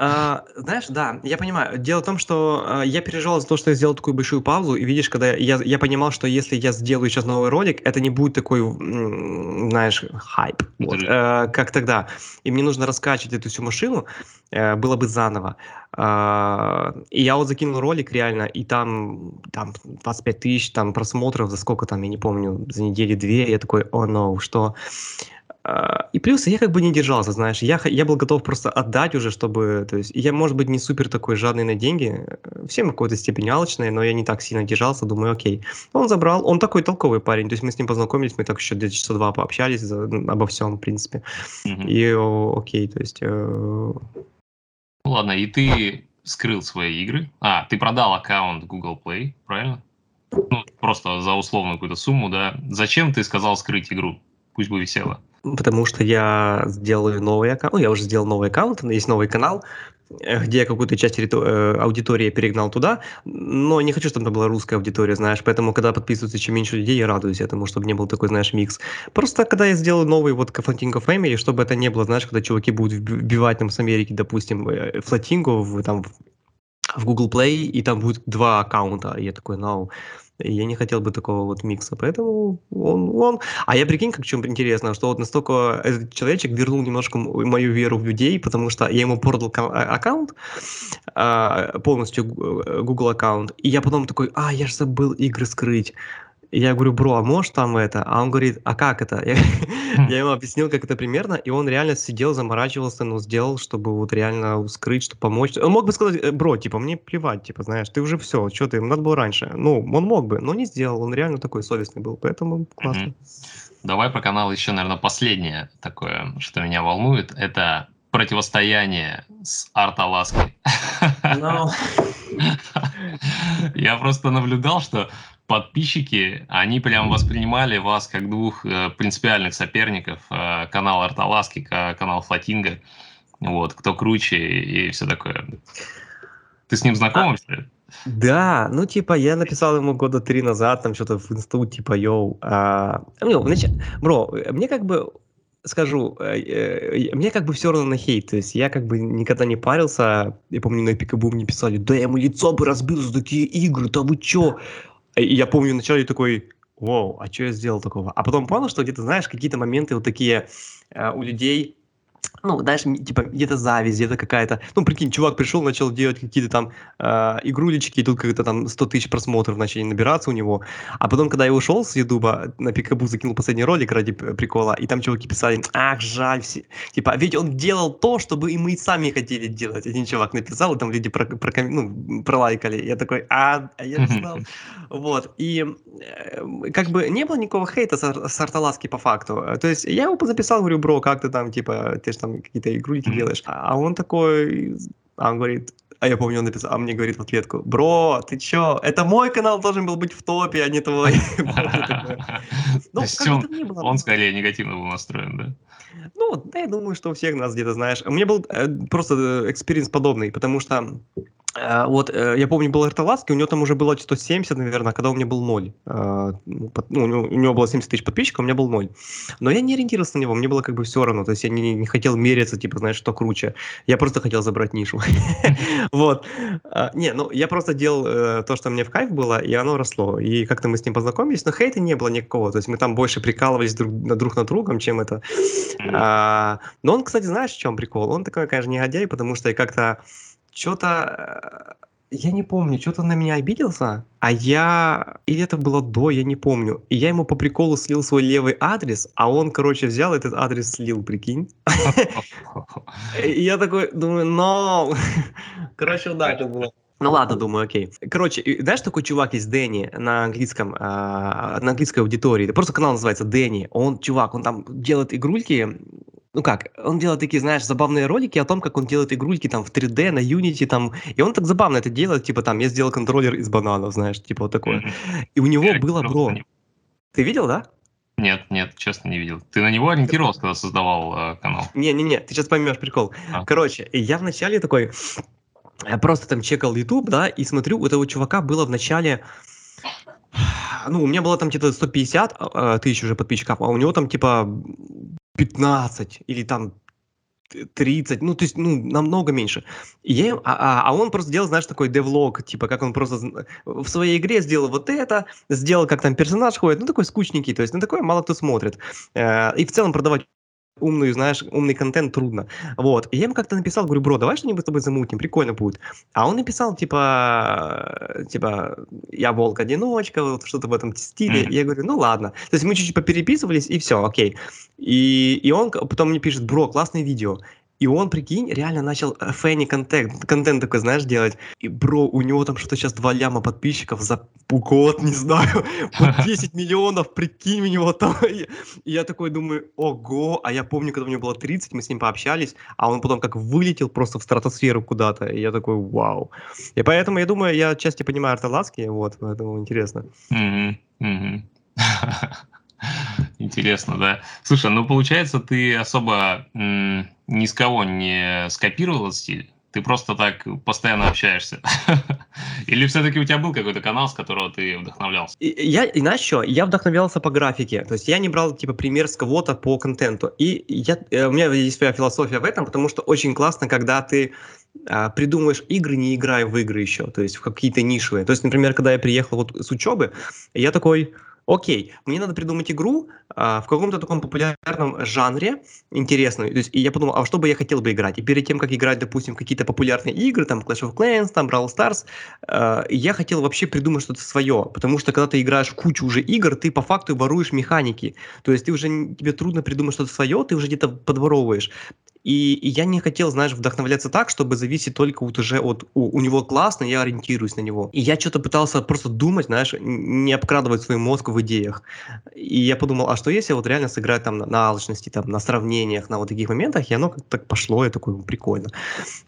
А, знаешь, да, я понимаю. Дело в том, что а, я переживал за то, что я сделал такую большую паузу, и видишь, когда я, я понимал, что если я сделаю сейчас новый ролик, это не будет такой, знаешь, хайп, вот, э, как тогда. И мне нужно раскачивать эту всю машину, э, было бы заново. А, и я вот закинул ролик реально, и там, там 25 тысяч там просмотров за сколько там, я не помню, за недели две. Я такой, о, no, что... А, И плюс я как бы не держался, знаешь, я, я был готов просто отдать уже, чтобы, то есть, я, может быть, не супер такой жадный на деньги, э, все мы в какой-то степени алчные, но я не так сильно держался, думаю, окей. Он забрал, он такой толковый парень, то есть мы с ним познакомились, мы так еще где-то часа два пообщались за- обо всем, в принципе, и о, окей, то есть, э, Ну ладно, и ты скрыл свои игры. А, ты продал аккаунт Google Play, правильно? Ну, просто за условную какую-то сумму, да. Зачем ты сказал скрыть игру? Пусть бы висела. Потому что я сделаю новый аккаунт, ну, я уже сделал новый аккаунт, есть новый канал, э, где какую-то часть э, аудитории я перегнал туда, но не хочу, чтобы там была русская аудитория, знаешь, поэтому, когда подписывается чем меньше людей, я радуюсь этому, чтобы не был такой, знаешь, микс. Просто, когда я сделаю новый вот Flatingo Family, чтобы это не было, знаешь, когда чуваки будут вбивать там с Америки, допустим, Flatingo в, там, в Google Play, и там будет два аккаунта, и я такой, ну, no и я не хотел бы такого вот микса, поэтому он, он... А я прикинь, как чем интересно, что вот настолько этот человечек вернул немножко мою веру в людей, потому что я ему продал а, аккаунт, а, полностью э, Google аккаунт, и я потом такой, а, я же забыл игры скрыть. Я говорю, бро, а можешь там это? А он говорит, а как это? Я, хм. <laughs> я ему объяснил, как это примерно, и он реально сидел, заморачивался, но сделал, чтобы вот реально скрыть, чтобы помочь. Он мог бы сказать, «Э, бро, типа, мне плевать, типа, знаешь, ты уже все, что ты, надо было раньше. Ну, он мог бы, но не сделал, он реально такой совестный был, поэтому классно. Давай про канал еще, наверное, последнее такое, что меня волнует, это противостояние с Арт Алаской. No. <laughs> Я просто наблюдал, что подписчики, они прям воспринимали вас как двух э, принципиальных соперников. Э, канал Арталаски, канал Флатинга. Вот, кто круче и все такое. Ты с ним знаком а, Да, ну типа я написал ему года три назад, там что-то в инсту, типа, йоу. А, ну, значит, бро, мне как бы скажу, э, э, мне как бы все равно на хейт, то есть я как бы никогда не парился, я помню, на Пикабу мне писали, да я ему лицо бы разбил за такие игры, да вы чё? И я помню вначале такой, вау, а что я сделал такого? А потом понял, что где-то, знаешь, какие-то моменты вот такие э, у людей, ну, знаешь, типа где-то зависть, где-то какая-то... Ну, прикинь, чувак пришел, начал делать какие-то там э, игрулечки, и тут как-то там 100 тысяч просмотров начали набираться у него. А потом, когда я ушел с Ютуба, на Пикабу закинул последний ролик ради прикола, и там чуваки писали, ах, жаль, все. типа, ведь он делал то, чтобы и мы сами хотели делать. Один чувак написал, и там люди про, про, ну, пролайкали. Я такой, а, а я не знал. Вот, и э, как бы не было никакого хейта с, с Artalasky по факту. То есть я его записал, говорю, бро, как ты там, типа, ты же там какие-то игрульки делаешь. А он такой, а он говорит, а я помню, он написал, а мне говорит в ответку, бро, ты чё, это мой канал должен был быть в топе, а не твой. <laughs> <laughs> Ну, Он скорее негативно был настроен, да? Ну, да, я думаю, что у всех нас где-то, знаешь. У меня был э, просто э, experience подобный, потому что вот, э, я помню, был Арталаски, у него там уже было 170, наверное, когда у меня был ноль. Э, ну, у, него, у него было 70 тысяч подписчиков, у меня был ноль. Но я не ориентировался на него, мне было как бы все равно. То есть я не, не хотел мериться, типа, знаешь, что круче. Я просто хотел забрать нишу. <laughs> Вот. Не, ну, я просто делал то, что мне в кайф было, и оно росло. И как-то мы с ним познакомились, но хейта не было никакого. То есть мы там больше прикалывались друг, над другом, чем это. А, но он, кстати, знаешь, в чем прикол? Он такой, конечно, негодяй, потому что я как-то что-то э, я не помню, что-то на меня обиделся, а я... Или это было до, я не помню. И я ему по приколу слил свой левый адрес, а он, короче, взял этот адрес слил, прикинь. <laughs> И я такой, думаю, но... <laughs> Короче, да, это было. Ну ладно, думаю, окей. Короче, знаешь, такой чувак есть Дэнни на английском, э, на английской аудитории. Просто канал называется Дэнни. Он, чувак, он там делает игрульки ну как, он делает такие, знаешь, забавные ролики о том, как он делает игрульки там в 3D, на Unity там, и он так забавно это делает, типа там, я сделал контроллер из бананов, знаешь, типа вот такое. Mm-hmm. И у него я было, бро, ты видел, да? Нет, нет, честно не видел. Ты на него ориентировался, когда создавал э, канал? Не-не-не, ты сейчас поймешь прикол. А. Короче, я вначале такой, я просто там чекал YouTube, да, и смотрю, у этого чувака было в начале ну, у меня было там где-то 150 э, тысяч уже подписчиков, а у него там типа 15 или там 30, ну, то есть, ну, намного меньше. И я, а, а, а он просто делал, знаешь, такой девлог, типа, как он просто в своей игре сделал вот это, сделал, как там персонаж ходит, ну, такой скучненький, то есть, ну, такое мало кто смотрит. Э, и в целом продавать умную, знаешь, умный контент трудно. Вот. И я ему как-то написал, говорю, бро, давай что-нибудь с тобой замутим, прикольно будет. А он написал, типа, типа, я волк-одиночка, вот что-то в этом стиле. Mm-hmm. Я говорю, ну ладно. То есть мы чуть-чуть попереписывались, и все, окей. И, и он потом мне пишет, бро, классное видео. И он, прикинь, реально начал э, фэни контент, контент такой, знаешь, делать. И, бро, у него там что-то сейчас 2 ляма подписчиков за год, <laughs> не знаю, по 10 <laughs> миллионов, прикинь, у него там. <laughs> И я такой думаю, ого, а я помню, когда у него было 30, мы с ним пообщались, а он потом как вылетел просто в стратосферу куда-то. И я такой, вау. И поэтому, я думаю, я отчасти понимаю Арталаски, вот, поэтому интересно. <laughs> Интересно, да. Слушай, ну получается, ты особо ни с кого не скопировал стиль? Ты просто так постоянно общаешься? <laughs> Или все-таки у тебя был какой-то канал, с которого ты вдохновлялся? Я, и знаешь что, я вдохновлялся по графике, то есть я не брал, типа, пример с кого-то по контенту. И я, э, у меня есть своя философия в этом, потому что очень классно, когда ты а, придумываешь игры, не играя в игры еще, то есть в какие-то нишевые. То есть, например, когда я приехал вот с учебы, я такой, окей, мне надо придумать игру а, в каком-то таком популярном жанре, интересную. То есть, и я подумал, а что бы я хотел бы играть? И перед тем, как играть, допустим, какие-то популярные игры, там Clash of Clans, там Brawl Stars, а, я хотел вообще придумать что-то свое, потому что когда ты играешь кучу уже игр, ты по факту воруешь механики. То есть ты уже, тебе трудно придумать что-то свое, ты уже где-то подворовываешь. И, и я не хотел, знаешь, вдохновляться так, чтобы зависеть только вот уже от у, у него классно, я ориентируюсь на него. И я что-то пытался просто думать, знаешь, не обкрадывать свой мозг в идеях. И я подумал, а что если вот реально сыграть там на, на алчности, там, на сравнениях, на вот таких моментах, и оно как-то так пошло, я такой, прикольно.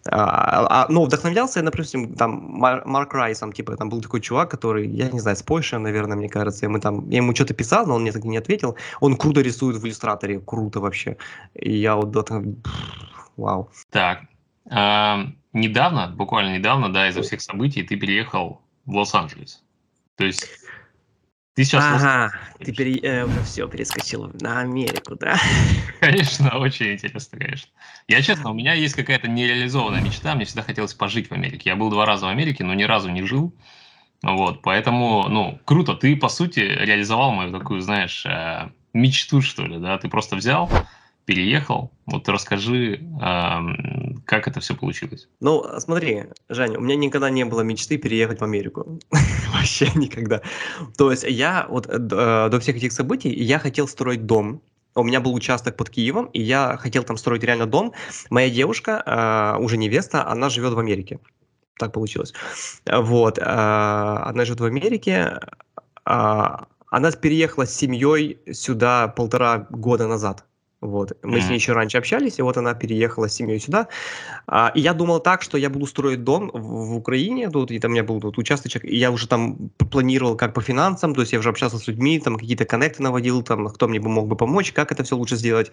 А, а, но вдохновлялся я, например, там, Мар, Марк Райсом, типа, там был такой чувак, который, я не знаю, с Польши, наверное, мне кажется, и мы там, я ему что-то писал, но он мне так и не ответил. Он круто рисует в иллюстраторе, круто вообще. И я вот, вот Вау. Так. А, недавно, буквально недавно, да, из-за всех событий ты переехал в Лос-Анджелес. То есть ты сейчас... Ага, ты пере... э, все, перескочил на Америку, да? <laughs> Конечно, очень интересно, конечно. Я честно, у меня есть какая-то нереализованная мечта, мне всегда хотелось пожить в Америке. Я был два раза в Америке, но ни разу не жил. Вот, поэтому, ну, круто, ты, по сути, реализовал мою такую, знаешь, э, мечту, что ли, да? Ты просто взял, переехал. Вот расскажи, как это все получилось. Ну, смотри, Женя, у меня никогда не было мечты переехать в Америку. <laughs> Вообще никогда. То есть я вот э, э, до всех этих событий, я хотел строить дом, у меня был участок под Киевом, и я хотел там строить реально дом. Моя девушка, э, уже невеста, она живет в Америке. Так получилось. Вот. Она живет в Америке. Она переехала с семьей сюда полтора года назад. Вот. Мы с ней еще раньше общались, и вот она переехала с семьей сюда. А, и я думал так, что я буду строить дом в, в Украине, тут, и там у меня был тут участочек, и я уже там планировал как по финансам, то есть я уже общался с людьми, там какие-то коннекты наводил, там, кто мне бы мог бы помочь, как это все лучше сделать.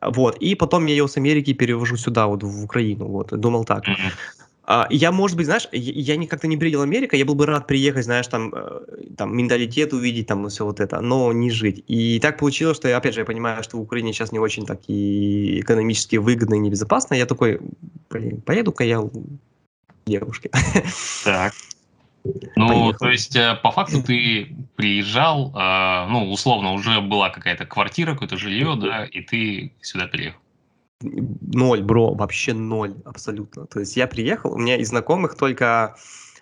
Вот. И потом я ее с Америки перевожу сюда, вот в Украину, вот. Думал так. Mm-hmm. А, я, может быть, знаешь, я, как-то не приедал Америка, я был бы рад приехать, знаешь, там, э, там менталитет увидеть, там, все вот это, но не жить. И так получилось, что, я, опять же, я понимаю, что в Украине сейчас не очень так и экономически выгодно и небезопасно. Я такой, блин, поеду-ка я девушке. Так. <laughs> Ну, Поехал. то есть, э, по факту ты приезжал, э, ну, условно, уже была какая-то квартира, какое-то жилье, да, и ты сюда приехал ноль, бро, вообще ноль, абсолютно. То есть я приехал, у меня из знакомых только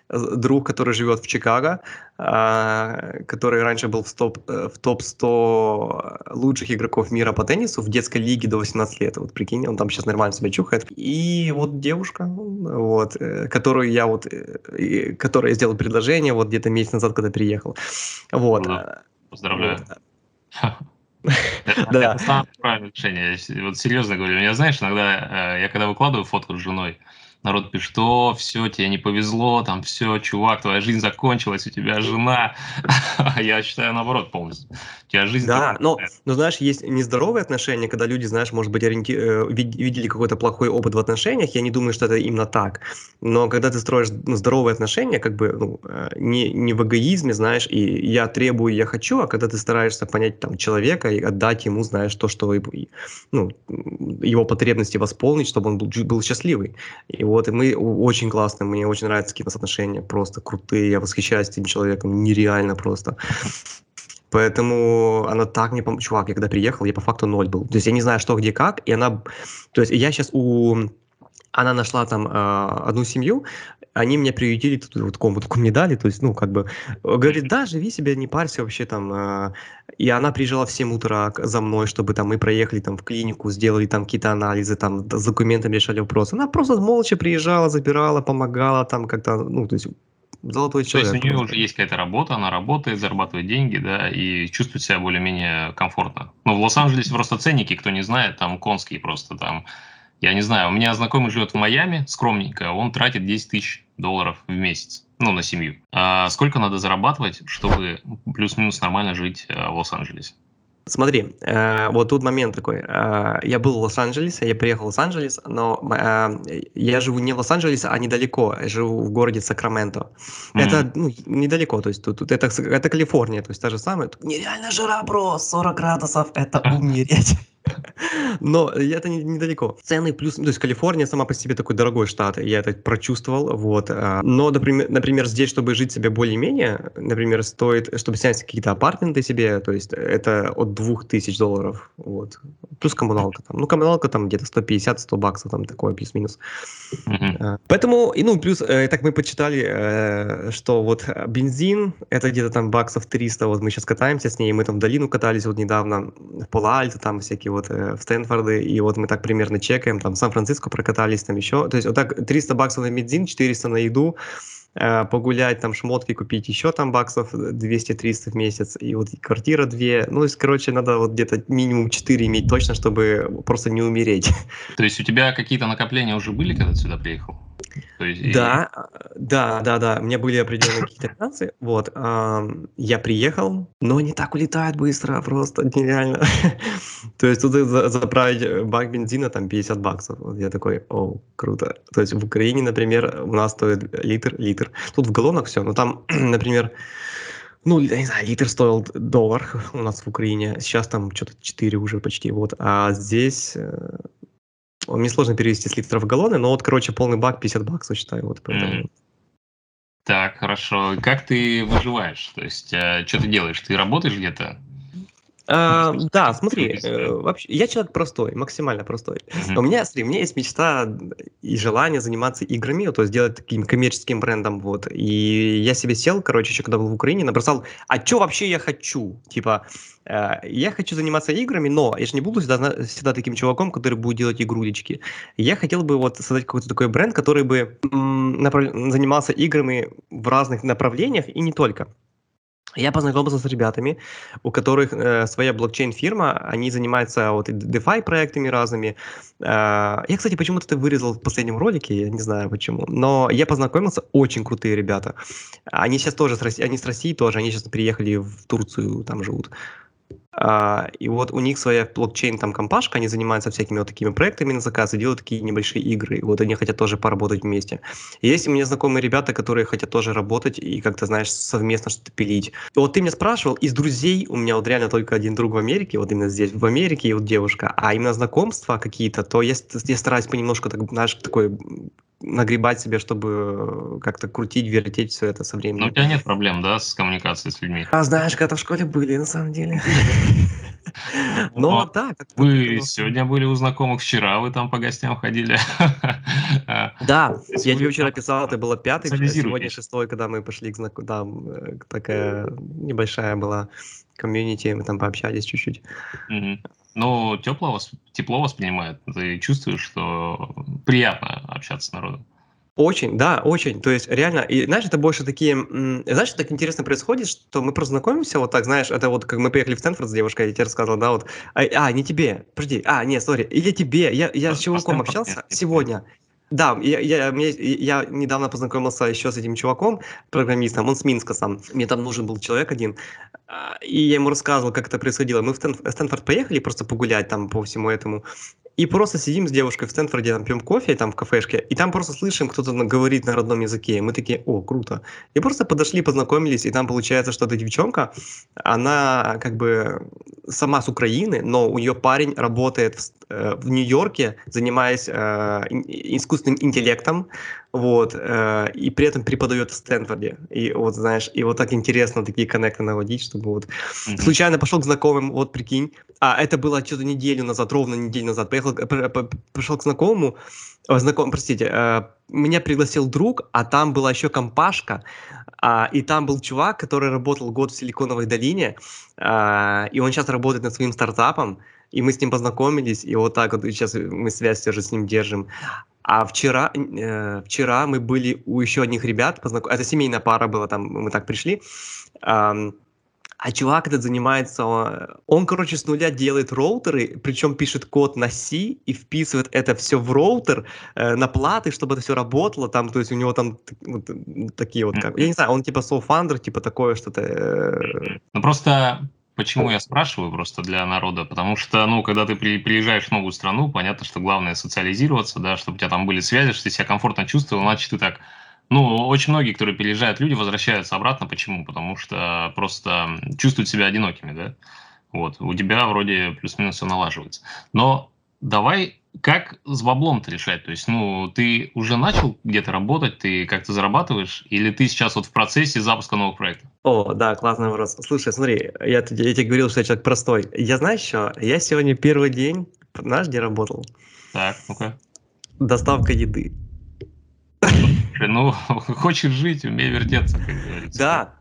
э, друг, который живет в Чикаго, а, который раньше был в топ, э, в топ-100 лучших игроков мира по теннису в детской лиге до 18 лет. Вот прикинь, он там сейчас нормально себя чухает. И вот девушка, вот, э, которую я вот, которой я сделал предложение вот где-то месяц назад, когда приехал. Вот. Поздравляю. Вот. <laughs> Да. Это самое правильное решение. Вот серьезно говорю. Я, знаешь, иногда э, я когда выкладываю фотку с женой, народ пишет, что все, тебе не повезло, там все, чувак, твоя жизнь закончилась, у тебя жена. <laughs> Я считаю наоборот полностью. У тебя жизнь... Да, но, но знаешь, есть нездоровые отношения, когда люди, знаешь, может быть, ориенти... Э, видели какой-то плохой опыт в отношениях, я не думаю, что это именно так. Но когда ты строишь ну, здоровые отношения, как бы ну, э, не, не в эгоизме, знаешь, и я требую, я хочу, а когда ты стараешься понять там человека и отдать ему, знаешь, то, что ну, его потребности восполнить, чтобы он был, был счастливый. И вот, и мы очень классные, мне очень нравятся какие-то отношения, просто крутые, я восхищаюсь этим человеком, нереально просто. Поэтому она так мне помогла. Чувак, я когда приехал, я по факту ноль был. То есть я не знаю, что, где, как. И она... То есть я сейчас у... Она нашла там э, одну семью, они меня приютили, тут вот комнатку мне дали, то есть, ну, как бы, говорит, да, живи себе, не парься вообще там. Э, и она приезжала в 7 утра за мной, чтобы там мы проехали там в клинику, сделали там какие-то анализы, там с документами решали вопросы. Она просто молча приезжала, забирала, помогала там как-то, ну, то есть золотой человек. То есть у нее уже есть какая-то работа, она работает, зарабатывает деньги, да, и чувствует себя более-менее комфортно. Ну, в Лос-Анджелесе просто ценники, кто не знает, там конские просто там. Я не знаю, у меня знакомый живет в Майами, скромненько, он тратит 10 тысяч долларов в месяц, ну, на семью. А сколько надо зарабатывать, чтобы плюс-минус нормально жить э, в Лос-Анджелесе? Смотри, э, вот тут момент такой. Э, я был в Лос-Анджелесе, я приехал в Лос-Анджелес, но э, я живу не в Лос-Анджелесе, а недалеко. Я живу в городе Сакраменто. Мгм. Это ну, недалеко, то есть тут, тут это, это Калифорния, то есть та же самая. Тут нереально жара, бро, 40 градусов, это <laughs> умереть. <laughs> Но это не- недалеко. Цены плюс, то есть Калифорния сама по себе такой дорогой штат, я это прочувствовал, вот. а, Но, например, например, здесь, чтобы жить себе более-менее, например, стоит, чтобы снять какие-то апартменты себе, то есть это от 2000 долларов, вот. Плюс коммуналка там. Ну, коммуналка там где-то 150-100 баксов, там такое плюс-минус. А, Поэтому, и, ну, плюс, э, так мы почитали, э, что вот бензин, это где-то там баксов 300, вот мы сейчас катаемся с ней, мы там в долину катались вот недавно, в Пала-Альто, там всякие вот, э, в Стэнфорды, и вот мы так примерно чекаем, там Сан-Франциско прокатались, там еще, то есть вот так 300 баксов на бензин, 400 на еду, э, погулять, там шмотки купить, еще там баксов 200-300 в месяц, и вот квартира две, ну, то есть, короче, надо вот где-то минимум 4 иметь точно, чтобы просто не умереть. То есть у тебя какие-то накопления уже были, когда ты сюда приехал? То есть, и- Да, а, да, да, да. У меня были определенные <laughs> какие-то финансы. Вот. ам, Я приехал, но они так улетают быстро, просто нереально. <laughs> То есть тут за- заправить бак бензина там 50 баксов. Вот я такой, о, круто. То есть в Украине, например, у нас стоит литр, литр. Тут в галлонах все, но там, <clears throat> например, ну, я не знаю, литр стоил доллар <laughs> у нас в Украине. Сейчас там что-то 4 уже почти. Вот. А здесь э, мне сложно перевести с литров в галлоны, но вот, короче, полный бак 50 баксов, считаю. Вот, поэтому... Мгм. Так, хорошо. Как ты выживаешь? То есть, что ты делаешь? Ты работаешь где-то? А, да, смотри, э, вообще, я человек простой, максимально простой. Мгм. У меня, смотри, у меня есть мечта и желание заниматься играми, то есть делать таким коммерческим брендом, вот. И я себе сел, короче, еще когда был в Украине, набросал, а что вообще я хочу? Типа, э, я хочу заниматься играми, но я же не буду всегда, всегда таким чуваком, который будет делать игрулечки. Я хотел бы вот создать какой-то такой бренд, который бы м, направ- занимался играми в разных направлениях и не только. Я познакомился с ребятами, у которых э, своя блокчейн-фирма, они занимаются вот DeFi проектами разными. Э, я, кстати, почему-то это вырезал в последнем ролике, я не знаю почему, но я познакомился, очень крутые ребята. Они сейчас тоже с России, они с России тоже, они сейчас приехали в Турцию, там живут. А, и вот у них своя блокчейн там компашка, они занимаются всякими вот такими проектами на заказ и делают такие небольшие игры. И вот они хотят тоже поработать вместе. Есть у меня знакомые ребята, которые хотят тоже работать и как-то, знаешь, совместно что-то пилить. И вот ты меня спрашивал, из друзей у меня вот реально только один друг в Америке, вот именно здесь, в Америке, и вот девушка, а именно знакомства какие-то, то я, я стараюсь понемножку, так, знаешь, такой нагребать себе, чтобы как-то крутить, вертеть все это со Ну, у временем. тебя нет проблем, да, с коммуникацией с людьми? А знаешь, когда в школе были, на самом деле. <laughs> Но Но да, как-то Вы сегодня были у знакомых, вчера вы там по гостям ходили. <laughs> Да, я тебе вчера писал, это было пятый, а сегодня шестой, когда мы пошли к знаку, там э, такая небольшая была комьюнити, мы там пообщались чуть-чуть. Ну, тепло, вас, тепло воспринимает. Ты чувствуешь, что приятно общаться с народом. Очень, да, очень. То есть реально, и знаешь, это больше такие, знаешь, так интересно происходит, что мы просто знакомимся, вот так, знаешь, это вот как мы приехали в Стэнфорд с девушкой, я тебе рассказывал, да, вот, а, а, не тебе, подожди, а, нет, сори, или тебе, я, я По- с чуваком общался нет, не сегодня, да, я, я, мне- я недавно познакомился еще с этим чуваком, программистом, он с Минска сам, мне там нужен был человек один, а, и я ему рассказывал, как это происходило. Мы в Стэнф- Стэнфорд поехали просто погулять там по всему этому, и просто сидим с девушкой в Стэнфорде, там пьем кофе, там в кафешке, и там просто слышим, кто-то говорит на родном языке, и мы такие, о, круто. И просто подошли, познакомились, и там получается, что эта девчонка, она как бы сама с Украины, но у нее парень работает в, э, в Нью-Йорке, занимаясь э, искусственным интеллектом, вот, э, и при этом преподает в Стэнфорде. И вот, знаешь, и вот так интересно такие коннекты наводить, чтобы вот Мгм. Случайно пошел к знакомым, вот прикинь. А, это было что-то неделю назад, ровно неделю назад. Поехал, к- п- п- пришел к знакомому, знаком, простите, меня пригласил друг, а там была еще компашка, а, и там был чувак, который работал год в Силиконовой долине, а, и он сейчас работает над своим стартапом, и мы с ним познакомились, и вот так вот сейчас мы связь все же с ним держим. А вчера, э, вчера мы были у еще одних ребят, познаком... это семейная пара была, там мы так пришли, Ам, а чувак этот занимается, э, он, короче, с нуля делает роутеры, причем пишет код на C и вписывает это все в роутер э, на платы, чтобы это все работало, там, то есть у него там вот, такие вот, как, я не знаю, он типа соуфандер, типа такое что-то. э, Ну, просто Почему я спрашиваю просто для народа? Потому что, ну, когда ты при, приезжаешь в новую страну, понятно, что главное социализироваться, да, чтобы у тебя там были связи, чтобы ты себя комфортно чувствовал, иначе ты так... Ну, очень многие, которые переезжают, люди возвращаются обратно. Почему? Потому что просто чувствуют себя одинокими, да. Вот, у тебя вроде плюс-минус все налаживается. Но давай как с баблом-то решать? То есть, ну, ты уже начал где-то работать, ты как-то зарабатываешь, или ты сейчас вот в процессе запуска нового проекта? О, да, классный вопрос. Слушай, смотри, я, я тебе говорил, что я человек простой. Я знаешь что? Я сегодня первый день, знаешь, где работал? Так, ну-ка. Доставка еды. Ну, <laughs> хочешь жить, умей вертеться, как говорится. Да,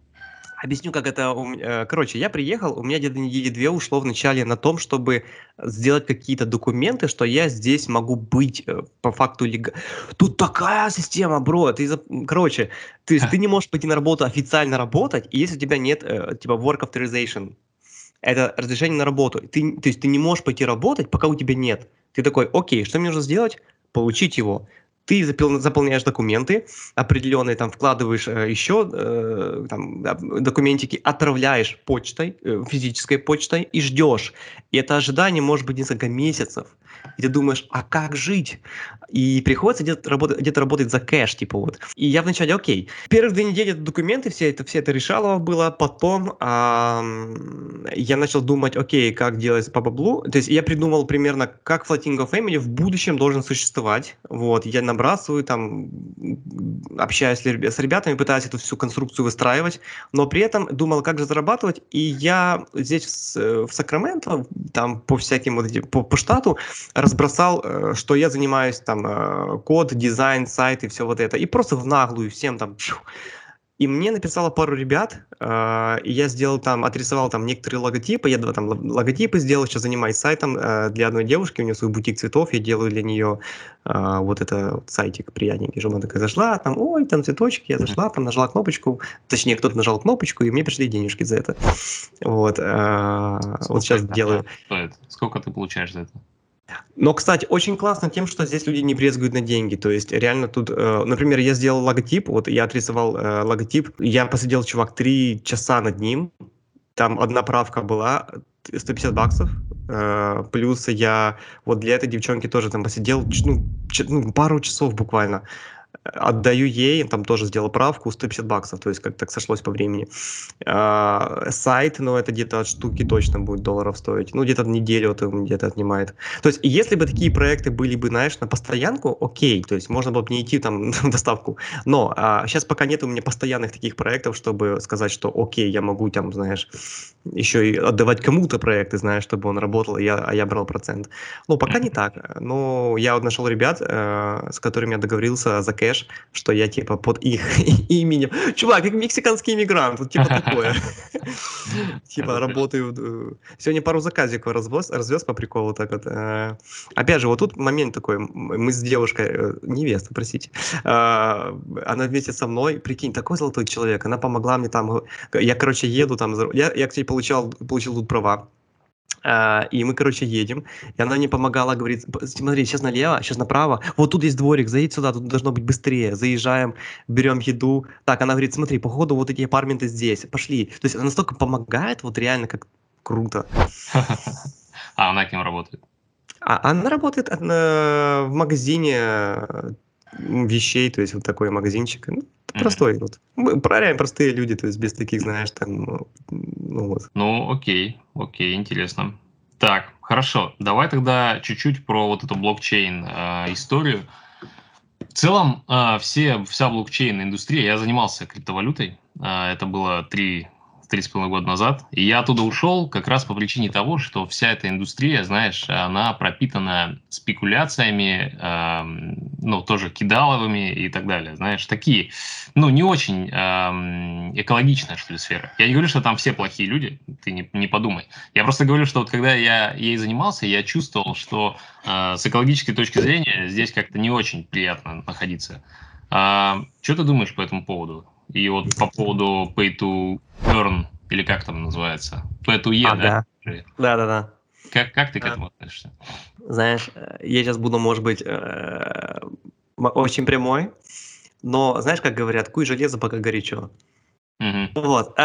Объясню, как это... Э, короче, я приехал, у меня где-то недели две ушло вначале на том, чтобы сделать какие-то документы, что я здесь могу быть э, по факту лег... Тут такая система, бро, ты... Короче, ты, ты не можешь пойти на работу официально работать, если у тебя нет, э, типа, work authorization. Это разрешение на работу. Ты, то есть ты не можешь пойти работать, пока у тебя нет. Ты такой, окей, что мне нужно сделать? Получить его ты заполняешь документы определенные, там вкладываешь э, еще э, там, документики, отправляешь почтой, э, физической почтой и ждешь. И это ожидание может быть несколько месяцев. И ты думаешь, а как жить? И приходится где-то работать, где работать за кэш, типа вот. И я вначале, окей. Первые две недели документы, все это, все это решало было. Потом эм, я начал думать, окей, как делать по баблу. То есть я придумал примерно, как Floating of Family в будущем должен существовать. Вот, я набрасываю, там, общаюсь с ребятами, пытаюсь эту всю конструкцию выстраивать, но при этом думал, как же зарабатывать. И я здесь в, в Сакраменто, там по всяким вот по, по штату, разбросал, э, что я занимаюсь там э, код, дизайн, сайт и все вот это. И просто в наглую всем там и мне написало пару ребят, э, и я сделал там, отрисовал там некоторые логотипы, я два там логотипы сделал, сейчас занимаюсь сайтом э, для одной девушки, у нее свой бутик цветов, я делаю для нее э, вот это вот сайтик приятненький, чтобы она такая зашла, там, ой, там цветочки, я зашла, там нажала кнопочку, точнее, кто-то нажал кнопочку, и мне пришли денежки за это. Вот, э, вот сейчас делаю. Стоит? Сколько ты получаешь за это? Но, кстати, очень классно тем, что здесь люди не брезгуют на деньги. То есть реально тут, э, например, я сделал логотип, вот я отрисовал э, логотип, я посидел, чувак, три часа над ним, там одна правка была, 150 баксов, э, плюс я вот для этой девчонки тоже там посидел, ну, ч, ну пару часов буквально отдаю ей, там тоже сделал правку, 150 баксов, то есть как так сошлось по времени. А, сайт, ну, это где-то от штуки точно будет долларов стоить, ну, где-то неделю это где-то отнимает. То есть, если бы такие проекты были бы, знаешь, на постоянку, окей, то есть можно было бы не идти там <laughs> в доставку, но а, сейчас пока нет у меня постоянных таких проектов, чтобы сказать, что окей, я могу там, знаешь, еще и отдавать кому-то проекты, знаешь, чтобы он работал, я, а я брал процент. Ну, пока не так, но я вот нашел ребят, э, с которыми я договорился за кэш, что я типа под их <laughs> именем. Чувак, как мексиканский иммигрант, вот типа такое. <laughs> Типа работаю. Э, сегодня пару заказиков развез, по приколу так вот. Э. Опять же, вот тут момент такой, мы с девушкой, э, невеста, простите, она вместе со мной, прикинь, такой золотой человек, она помогла мне там, я, короче, еду там, я, я кстати, получал, получил тут права, Uh, и мы, короче, едем, и она мне помогала, говорит, смотри, сейчас налево, сейчас направо, вот тут есть дворик, заедь сюда, тут должно быть быстрее, заезжаем, берем еду, так, она говорит, смотри, походу вот эти апартменты здесь, пошли, то есть она настолько помогает, вот реально, как круто. <laughs> А она кем работает? А она работает в магазине вещей, то есть вот такой магазинчик, ну, простой, вот. Мы реально простые люди, то есть без таких, знаешь, там, ну, вот. Ну, окей, окей, интересно. Так, хорошо, давай тогда чуть-чуть про вот эту блокчейн э, историю. В целом, э, все, вся блокчейн-индустрия, я занимался криптовалютой, э, это было три три с половиной года назад. И я оттуда ушел как раз по причине того, что вся эта индустрия, знаешь, она пропитана спекуляциями, э, ну, тоже кидаловыми и так далее. Знаешь, такие, ну, не очень э, экологичная, что ли, сфера. Я не говорю, что там все плохие люди, ты не, не подумай. Я просто говорю, что вот когда я ей занимался, я чувствовал, что э, с экологической точки зрения здесь как-то не очень приятно находиться. А, что ты думаешь по этому поводу? И вот по поводу pay to earn, или как там называется? Pay to e, а, да? Да, да, да. Как, как ты к этому относишься? Знаешь, э, я сейчас буду, может быть, э, очень прямой, но знаешь, как говорят, куй железо, пока горячо. Угу. Вот.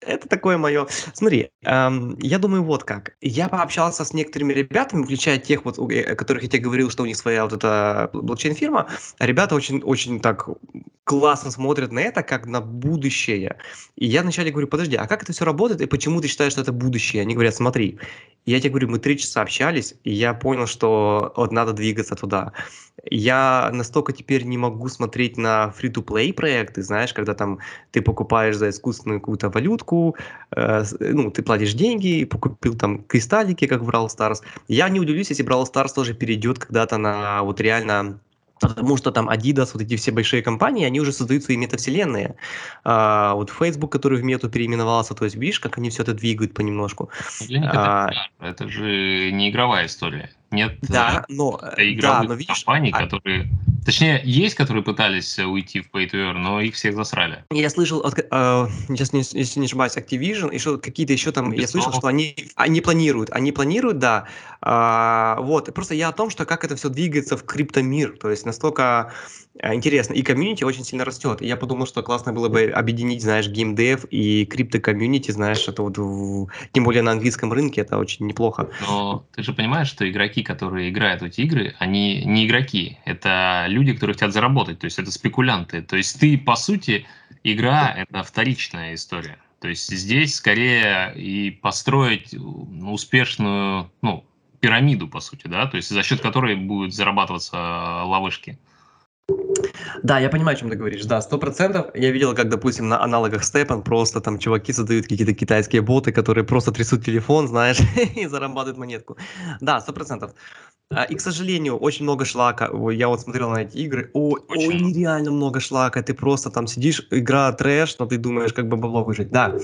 Это такое мое. Смотри, эм, я думаю, вот как. Я пообщался с некоторыми ребятами, включая тех, вот, о которых я тебе говорил, что у них своя вот эта блокчейн-фирма. Ребята очень, очень так классно смотрят на это, как на будущее. И я вначале говорю, подожди, а как это все работает, и почему ты считаешь, что это будущее? Они говорят, смотри, я тебе говорю, мы три часа общались, и я понял, что вот надо двигаться туда. Я настолько теперь не могу смотреть на free-to-play проекты, знаешь, когда там ты покупаешь за искусственную какую-то валютку, э, ну, ты платишь деньги, покупил там кристаллики, как в Brawl Stars. Я не удивлюсь, если Brawl Stars тоже перейдет когда-то на вот реально Потому что там Adidas, вот эти все большие компании, они уже создают свои метавселенные. А, вот Facebook, который в мету переименовался, то есть видишь, как они все это двигают понемножку. Для них а, это, это же не игровая история. Нет да, но, игровых да, но видишь, компаний, а... которые Точнее, есть, которые пытались э, уйти в Pay to Earn, но их всех засрали. Я слышал, от, э, сейчас, не, если не ошибаюсь, Activision, что какие-то еще там, Без я слышал, что они, они планируют, они планируют, да. Э, вот, просто я о том, что как это все двигается в криптомир, то есть настолько э, интересно. И комьюнити очень сильно растет. И я подумал, что классно было бы объединить, знаешь, геймдев и крипто-комьюнити, знаешь, это вот, в, тем более на английском рынке, это очень неплохо. Но ты же понимаешь, что игроки, которые играют в эти игры, они не игроки, это люди, которые хотят заработать, то есть это спекулянты. То есть ты, по сути, игра – это вторичная история. То есть здесь скорее и построить успешную, ну, пирамиду, по сути, да, то есть за счет которой будут зарабатываться ловышки. Да, я понимаю, о чем ты говоришь. Да, сто процентов. Я видел, как, допустим, на аналогах Степан просто там чуваки создают какие-то китайские боты, которые просто трясут телефон, знаешь, <laughs> и зарабатывают монетку. Да, сто процентов. А, и, к сожалению, очень много шлака. Я вот смотрел на эти игры. О, очень. Ой, нереально много шлака. Ты просто там сидишь, игра трэш, но ты думаешь, как бы бабло выжить. Да,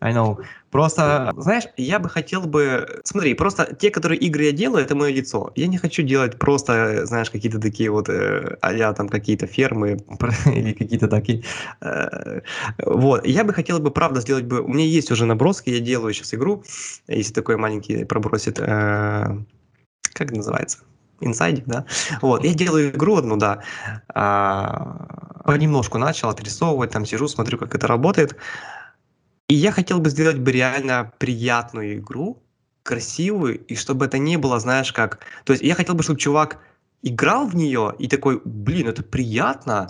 I know. Просто, знаешь, я бы хотел бы... Смотри, просто те, которые игры я делаю, это мое лицо. Я не хочу делать просто, знаешь, какие-то такие вот э, а там какие-то фермы <laughs> или какие-то такие... Э, вот. Я бы хотел бы, правда, сделать бы... У меня есть уже наброски, я делаю сейчас игру, если такой маленький пробросит... Э, как называется? инсайдик, да. Вот, я делаю игру одну, да, а, понемножку начал отрисовывать, там сижу, смотрю, как это работает. И я хотел бы сделать бы реально приятную игру, красивую, и чтобы это не было, знаешь, как... То есть я хотел бы, чтобы чувак играл в нее и такой, блин, это приятно,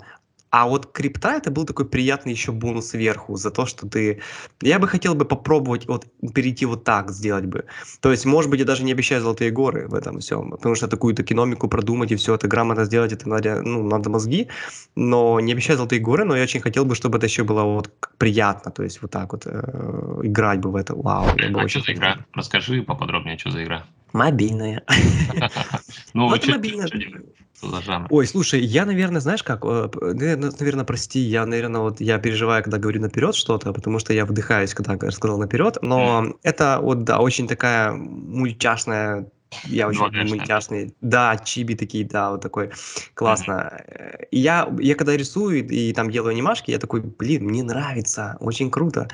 а вот крипта это был такой приятный еще бонус сверху за то, что ты... Я бы хотел бы попробовать вот перейти вот так сделать бы. То есть, может быть, я даже не обещаю золотые горы в этом всем, потому что такую экономику продумать и все это грамотно сделать, это надо, ну, надо мозги, но не обещаю золотые горы, но я очень хотел бы, чтобы это еще было вот приятно, то есть вот так вот э, играть бы в это. Вау, я бы а что за игра? Расскажи поподробнее, что за игра. Мобильная. <laughs> Ну, вот мобильная. Ой, слушай, я, наверное, знаешь как, э, наверное, прости, я, наверное, вот я переживаю, когда говорю наперед что-то, потому что я вдыхаюсь, когда сказал наперед, но это вот, да, очень такая мультяшная я очень люблю мультяшные. Да, чиби такие, да, вот такой. Классно. И я, я когда рисую и там делаю анимашки, я такой, блин, мне нравится, очень круто.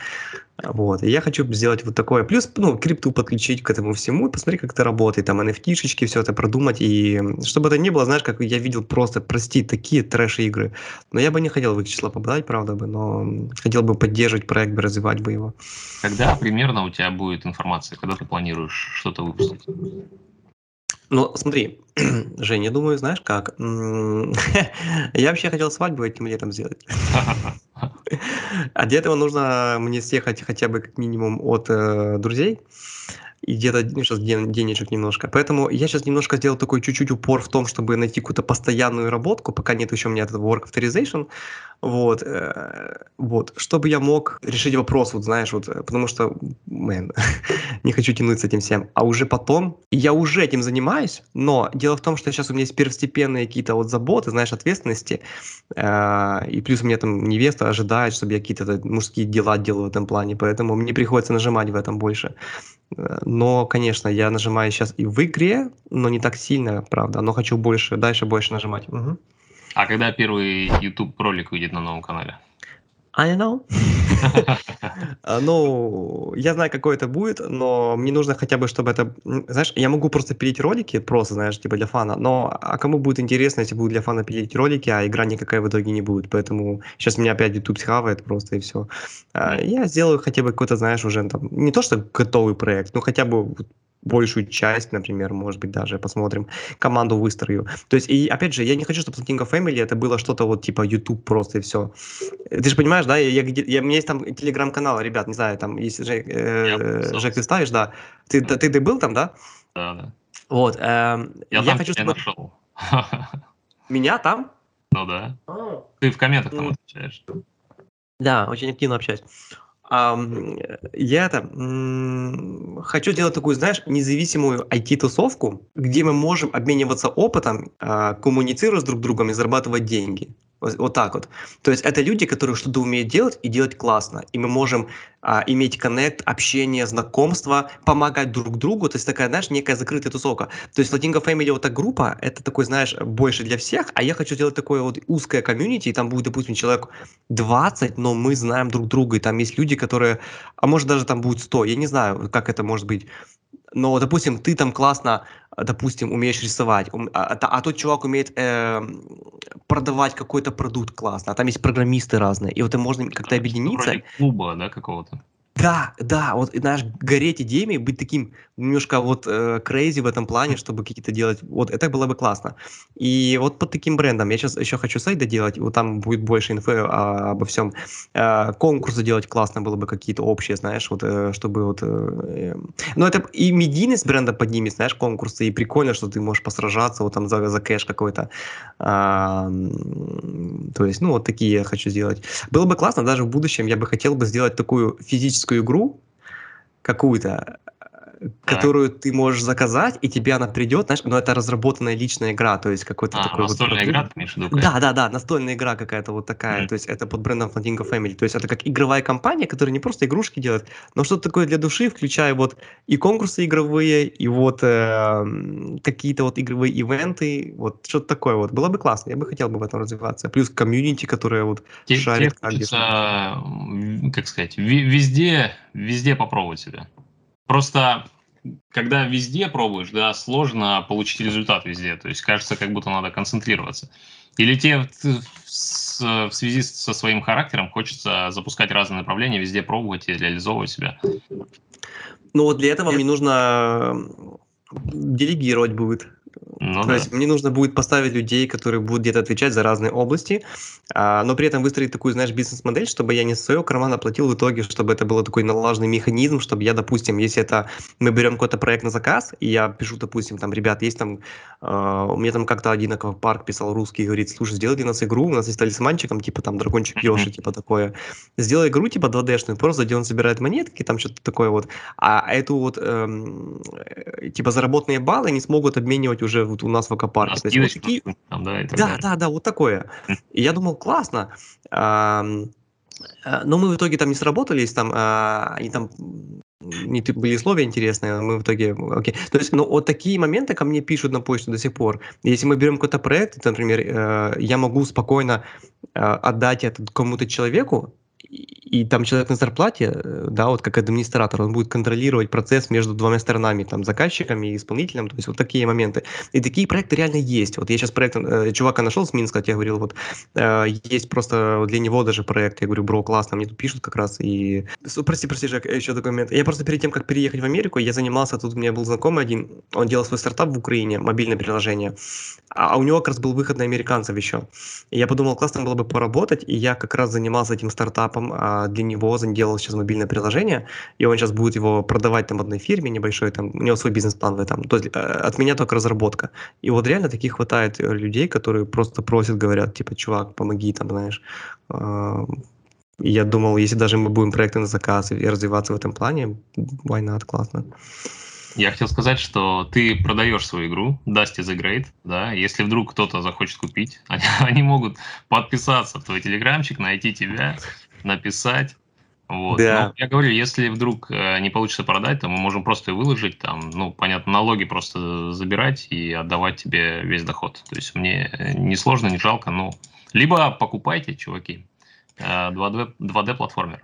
Вот, и я хочу сделать вот такое. Плюс, ну, крипту подключить к этому всему, посмотреть, как это работает, там, NFT-шечки, все это продумать, и чтобы это не было, знаешь, как я видел просто, прости, такие трэш-игры. Но я бы не хотел в их число попадать, правда бы, но хотел бы поддерживать проект, бы развивать бы его. Когда примерно у тебя будет информация, когда ты планируешь что-то выпустить? Ну, смотри, <clears throat> Жень, я думаю, знаешь как? <laughs> Я вообще хотел свадьбу этим летом сделать. <laughs> А для этого нужно мне съехать хотя бы как минимум от э, друзей и где-то сейчас денежек немножко. Поэтому я сейчас немножко сделал такой чуть-чуть упор в том, чтобы найти какую-то постоянную работу, пока нет еще у меня этого work authorization, вот, э, вот, чтобы я мог решить вопрос, вот знаешь, вот, потому что, мэн, <laughs> не хочу тянуть с этим всем, а уже потом, я уже этим занимаюсь, но дело в том, что сейчас у меня есть первостепенные какие-то вот заботы, знаешь, ответственности, э, и плюс у меня там невеста ожидает, чтобы я какие-то мужские дела делал в этом плане, поэтому мне приходится нажимать в этом больше. Но, конечно, я нажимаю сейчас и в игре, но не так сильно, правда. Но хочу больше, дальше больше нажимать. Угу. А когда первый YouTube ролик выйдет на новом канале? I don't know. <laughs> А, Ну, я знаю, какой это будет, но мне нужно хотя бы, чтобы это... Знаешь, я могу просто пилить ролики, просто, знаешь, типа для фана, но а кому будет интересно, если будет для фана пилить ролики, а игра никакая в итоге не будет, поэтому сейчас меня опять YouTube схавает просто и все. Я сделаю хотя бы какой-то, знаешь, уже там, не то что готовый проект, но хотя бы большую часть, например, может быть, даже посмотрим, команду выстрою. То есть, и опять же, я не хочу, чтобы Slatinga Family это было что-то вот типа YouTube просто и все. Ты же понимаешь, да, я, я, где- я- у меня есть там телеграм-канал, ребят, не знаю, там, если Жек, э, Я. Жек, ты ставишь, да, ты, ты, ты был там, да? Да, да. Вот, эм, Я, я, там хочу, чтобы нашел. <laughs> меня там, Ну да. Ты в комментах там Ну. отвечаешь. Да, очень активно общаюсь. Ам, я это м, хочу сделать такую, знаешь, независимую IT-тусовку, где мы можем обмениваться опытом, а, коммуницировать с друг другом и зарабатывать деньги. Вот, вот так вот. То есть это люди, которые что-то умеют делать и делать классно. И мы можем а, иметь коннект, общение, знакомство, помогать друг другу. То есть такая, знаешь, некая закрытая тусовка. То есть Latinga Family вот эта группа, это такой, знаешь, больше для всех, а я хочу сделать такое вот узкое комьюнити, и там будет, допустим, человек 20, но мы знаем друг друга, и там есть люди, которые, а может даже там будет 100, я не знаю, как это может быть. Но, допустим, ты там классно, допустим, умеешь рисовать, а, а а тот чувак умеет эм, продавать какой-то продукт классно, а там есть программисты разные, и вот им можно как-то объединиться. Вроде клуба, да, какого-то. Да, да, вот, знаешь, гореть идеями, быть таким немножко вот э, crazy в этом плане, чтобы какие-то делать, вот это было бы классно. И вот под таким брендом, я сейчас еще хочу сайт доделать, вот там будет больше инфы а, обо всем. Э, конкурсы делать классно было бы какие-то общие, знаешь, вот, э, чтобы вот... э, э, ну, это и медийность бренда поднимет, знаешь, конкурсы, и прикольно, что ты можешь посражаться вот там за, за кэш какой-то. А, то есть, ну, вот такие я хочу сделать. Было бы классно, даже в будущем я бы хотел бы сделать такую физическую игру, какую-то, которую ты можешь заказать, и тебе она придет, знаешь, но это разработанная личная игра, то есть какой-то А, такой вот настольная продукт. игра, ты имеешь в виду? Да, да, да, настольная игра какая-то вот такая, Мгм. то есть это под брендом Flamingo Family, то есть это как игровая компания, которая не просто игрушки делает, но что-то такое для души, включая вот и конкурсы игровые, и вот э, какие-то вот игровые ивенты, вот что-то такое вот. Было бы классно, я бы хотел бы в этом развиваться. Плюс комьюнити, которая вот Те- шарит тебе хочется, как сказать, везде, везде попробовать себя. Просто когда везде пробуешь, да, сложно получить результат везде. То есть кажется, как будто надо концентрироваться. Или тебе в, с- в связи со своим характером хочется запускать разные направления, везде пробовать и реализовывать себя. Ну вот для этого мне нужно делегировать будет. Ну То да. есть мне нужно будет поставить людей, которые будут где-то отвечать за разные области, а, но при этом выстроить такую, знаешь, бизнес-модель, чтобы я не из своего кармана платил в итоге, чтобы это был такой налаженный механизм, чтобы я, допустим, если это мы берем какой-то проект на заказ, и я пишу, допустим, там, ребят, есть там, а, у меня там как-то один аквапарк писал русский, говорит, слушай, сделай для нас игру, у нас есть талисманчиком, типа там дракончик. Йоши, типа такое. Сделай игру, типа 2D-шную, просто где он собирает монетки, там что-то такое вот, а эту вот, эм, э, типа, заработанные баллы не смогут обменивать уже вот у нас в аквапарке. Скидочку, такие, там, да, да, далее. да, да, вот такое. И я думал, классно. А, Но мы в итоге там не сработались, там а, они там м, не были условия интересные, мы в итоге, окей. То есть, ну, вот такие моменты ко мне пишут на почту до сих пор. Если мы берем какой-то проект, например, э, я могу спокойно э, отдать это кому-то человеку, и, там человек на зарплате, э, да, вот как администратор, он будет контролировать процесс между двумя сторонами, там, заказчиком и исполнителем, то есть вот такие моменты. И такие проекты реально есть. Вот я сейчас проект, э, чувака нашел с Минска, я говорил, вот, э, есть просто для него даже проект, я говорю, бро, классно, мне тут пишут как раз, и... Прости, прости, Жек, еще такой момент. Я просто перед тем, как переехать в Америку, я занимался, тут у меня был знакомый один, он делал свой стартап в Украине, мобильное приложение, а а у него как раз был выход на американцев еще. И я подумал, классно было бы поработать, и я как раз занимался этим стартапом а, для него, делал сейчас мобильное приложение, и он сейчас будет его продавать там одной фирме небольшой, там, у него свой бизнес-план в этом. То есть э, от меня только разработка. И вот реально таких хватает э, людей, которые просто просят, говорят, типа, чувак, помоги там, знаешь. А, я думал, если даже мы будем проекты на заказ и развиваться в этом плане, why not, классно. Я хотел сказать, что ты продаешь свою игру Dusty the Great, да, если вдруг кто-то захочет купить, <laughs> они, они могут подписаться в твой телеграмчик, найти тебя, написать. Вот. Да. Но я говорю, если вдруг э, не получится продать, то мы можем просто выложить, там, ну, понятно, налоги просто забирать и отдавать тебе весь доход. То есть мне э, не сложно, не жалко, ну, либо покупайте, чуваки, э, 2D, 2D платформер.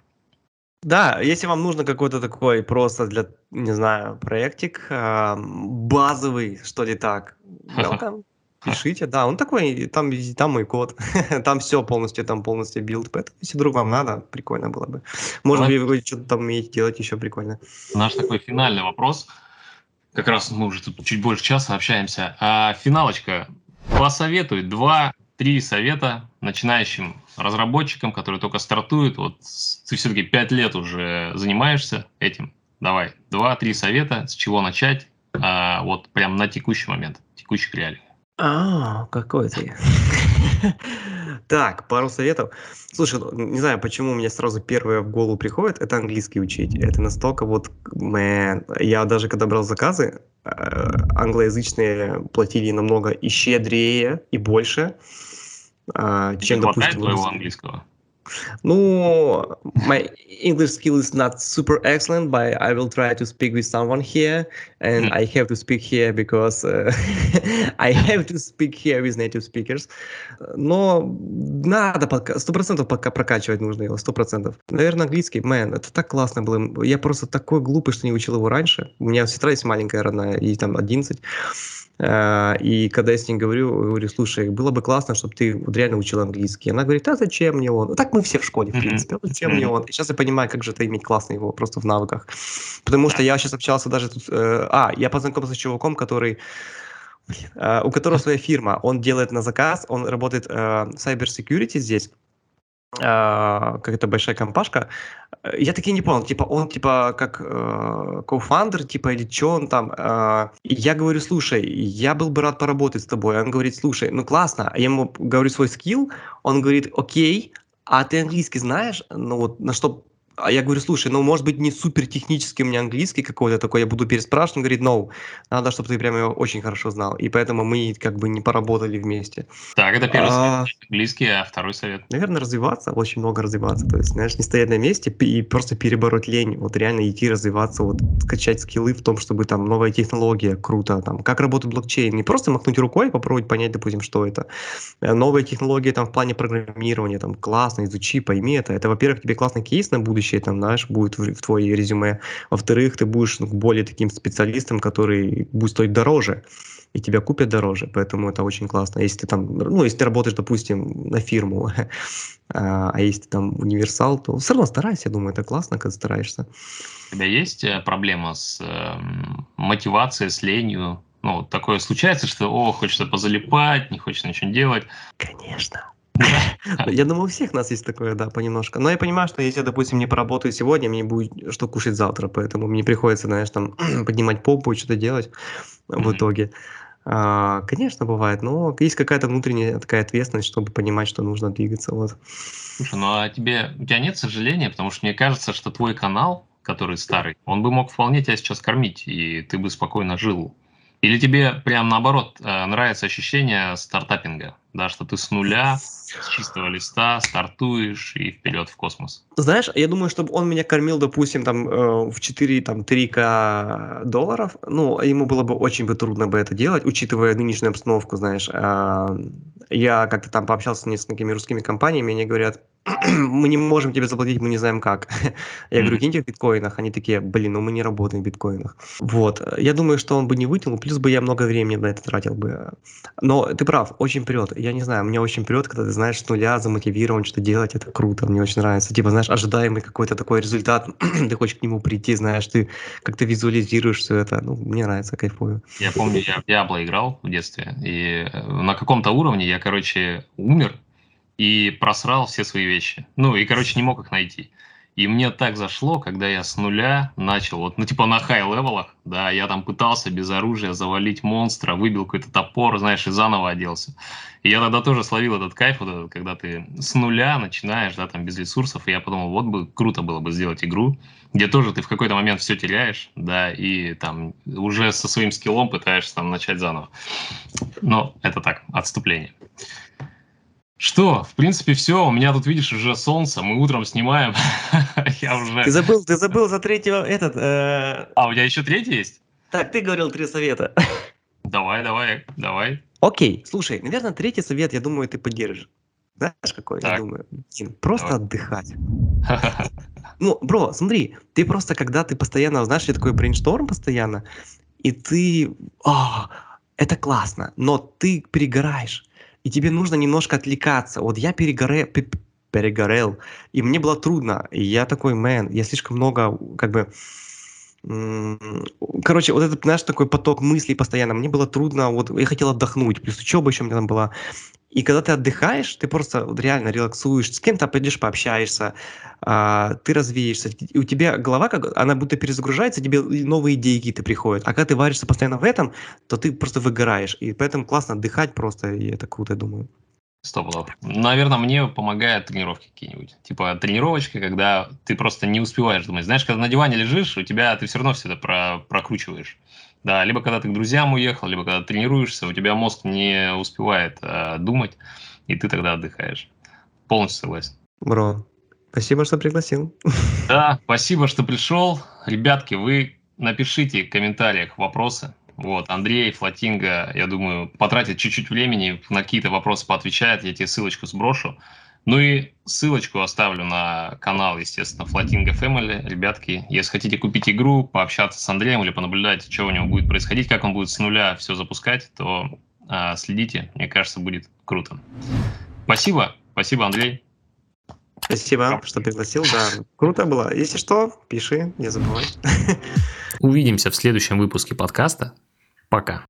Да, если вам нужно какой-то такой просто для, не знаю, проектик а, базовый, что ли так, <laughs> welcome, пишите, да, он такой, там, там мой код, <laughs> там все полностью, там полностью билд, поэтому если вдруг вам надо, прикольно было бы. Может быть, вы что-то там умеете делать еще прикольно. Наш такой финальный вопрос, как раз мы уже тут чуть больше часа общаемся, а финалочка, посоветуй два три совета начинающим разработчикам, которые только стартуют. Вот ты все-таки пять лет уже занимаешься этим. Давай, два-три совета, с чего начать, а, вот прям на текущий момент, текущих реалий. А, какой ты. <laughs> Так, пару советов. Слушай, ну, не знаю, почему мне сразу первое в голову приходит, это английский учить. Это настолько вот, man, я даже когда брал заказы, э, англоязычные платили намного и щедрее, и больше. А, чем, допустим... твоего английского? Ну, my English skill is not super excellent, but I will try to speak with someone here, and mm. I have to speak here because uh, <laughs> I have to speak here with native speakers. Но надо сто процентов пока прокачивать нужно его, сто процентов. Наверное, английский, man, это так классно было. Я просто такой глупый, что не учил его раньше. У меня сестра есть маленькая родная, ей там 11. А, и когда я с ней говорю, говорю, слушай, было бы классно, чтобы ты вот реально учил английский. Она говорит, а зачем мне он? Так мы все в школе, в принципе. А зачем мне он? И сейчас я понимаю, как же это иметь классно его просто в навыках. Потому что я сейчас общался даже тут... Э, а, я познакомился с чуваком, который Uh, у которого своя фирма, он делает на заказ, он работает uh, в cyber security здесь, а, какая-то большая компашка. Я таки не понял, типа он типа как э, кофандер, типа или что он там. Э, я говорю, слушай, я был бы рад поработать с тобой. Он говорит, слушай, ну классно. Я ему говорю свой скилл, он говорит, окей, а ты английский знаешь? Ну вот на что а я говорю, слушай, ну, может быть, не супер технический у меня английский какой-то такой, я буду переспрашивать, он говорит, no, надо, чтобы ты прям его очень хорошо знал. И поэтому мы как бы не поработали вместе. Так, это первый а, совет английский, а второй совет? Наверное, развиваться, очень много развиваться. То есть, знаешь, не стоять на месте и просто перебороть лень. Вот реально идти развиваться, вот скачать скиллы в том, чтобы там новая технология, круто, там, как работает блокчейн. Не просто махнуть рукой, попробовать понять, допустим, что это. Э, новые технологии там в плане программирования, там, классно, изучи, пойми это. Это, во-первых, тебе классный кейс на будущее, будущее, там, знаешь, будет в, в твое резюме. Во-вторых, ты будешь ну, более таким специалистом, который будет стоить дороже, и тебя купят дороже, поэтому это очень классно. Если ты там, ну, если ты работаешь, допустим, на фирму, <laughs> а, а если ты там универсал, то все равно старайся, я думаю, это классно, когда стараешься. У тебя есть э, проблема с э, мотивацией, с ленью? Ну, такое случается, что, о, хочется позалипать, не хочется ничего делать. Конечно. Я думаю, у всех нас есть такое, да, понемножку. Но я понимаю, что если я, допустим, не поработаю сегодня, мне будет что кушать завтра, поэтому мне приходится, знаешь, там <clears throat> поднимать попу и что-то делать в итоге. А, конечно, бывает, но есть какая-то внутренняя такая ответственность, чтобы понимать, что нужно двигаться. Вот. Слушай, ну а тебе, у тебя нет сожаления, потому что мне кажется, что твой канал, который старый, он бы мог вполне тебя сейчас кормить, и ты бы спокойно жил или тебе прям наоборот э, нравится ощущение стартапинга, да, что ты с нуля, с чистого листа стартуешь и вперед в космос? Знаешь, я думаю, чтобы он меня кормил, допустим, там э, в 4, там 3к долларов, ну, ему было бы очень бы трудно бы это делать, учитывая нынешнюю обстановку, знаешь. А, я как-то там пообщался с несколькими русскими компаниями, они говорят, <clears throat> мы не можем тебе заплатить, мы не знаем как. <laughs> Я говорю, киньте в биткоинах. Они такие, блин, ну мы не работаем в биткоинах. Вот. Я думаю, что он бы не вытянул, плюс бы я много времени на это тратил бы. Но ты прав, очень прет. Я не знаю, мне очень прет, когда ты знаешь с нуля, замотивирован что делать, это круто, мне очень нравится. Типа, знаешь, ожидаемый какой-то такой результат, <clears throat> ты хочешь к нему прийти, знаешь, ты как-то визуализируешь все это. Ну, мне нравится, кайфую. Я помню, я в Diablo играл в детстве, и на каком-то уровне я, короче, умер, и просрал все свои вещи. Ну, и, короче, не мог их найти. И мне так зашло, когда я с нуля начал, вот, ну, типа на хай-левелах, да, я там пытался без оружия завалить монстра, выбил какой-то топор, знаешь, и заново оделся. И я тогда тоже словил этот кайф, вот этот, когда ты с нуля начинаешь, да, там, без ресурсов, и я подумал, вот бы круто было бы сделать игру, где тоже ты в какой-то момент все теряешь, да, и там уже со своим скиллом пытаешься там начать заново. Но это так, отступление. Что, в принципе, все. У меня тут, видишь, уже солнце. Мы утром снимаем. <laughs> Я уже... Ты забыл, ты забыл за третьего этот... Э... А, у тебя еще третий есть? Так, ты говорил три совета. Давай, давай, давай. Окей, слушай, наверное, третий совет, я думаю, ты поддержишь. Знаешь, какой? Я Так. думаю, блин, просто Давай. отдыхать. <laughs> Ну, бро, смотри, ты просто, когда ты постоянно, знаешь, я такой брейншторм постоянно, и ты, а, это классно, но ты перегораешь, и тебе нужно немножко отвлекаться. Вот я перегоре, пе- перегорел, и мне было трудно, и я такой, мэн, я слишком много, как бы, короче, вот этот, знаешь, такой поток мыслей постоянно, мне было трудно, вот я хотел отдохнуть, плюс учеба еще у меня там была, и когда ты отдыхаешь, ты просто реально релаксуешь, с кем-то пойдешь пообщаешься, а, ты развеешься, и у тебя голова, как, она будто перезагружается, тебе новые идеи какие-то приходят. А когда ты варишься постоянно в этом, то ты просто выгораешь. И поэтому классно отдыхать просто, и это круто, думаю. Сто пудов. Наверное, мне помогают тренировки какие-нибудь. Типа тренировочка, когда ты просто не успеваешь думать. Знаешь, когда на диване лежишь, у тебя ты все равно все это про, прокручиваешь. Да, либо когда ты к друзьям уехал, либо когда тренируешься, у тебя мозг не успевает э, думать, и ты тогда отдыхаешь. Полностью согласен. Бро, спасибо, что пригласил. Да, спасибо, что пришел. Ребятки, вы напишите в комментариях вопросы. Вот, Андрей, Флотинга, я думаю, потратит чуть-чуть времени, на какие-то вопросы поотвечает, я тебе ссылочку сброшу. Ну и ссылочку оставлю на канал, естественно, Флотинга Family. Ребятки, если хотите купить игру, пообщаться с Андреем или понаблюдать, что у него будет происходить, как он будет с нуля все запускать, то а, следите, мне кажется, будет круто. Спасибо, спасибо, Андрей. Спасибо, что пригласил, да. Круто было. Если что, пиши, не забывай. <laughs> Увидимся в следующем выпуске подкаста. Пока.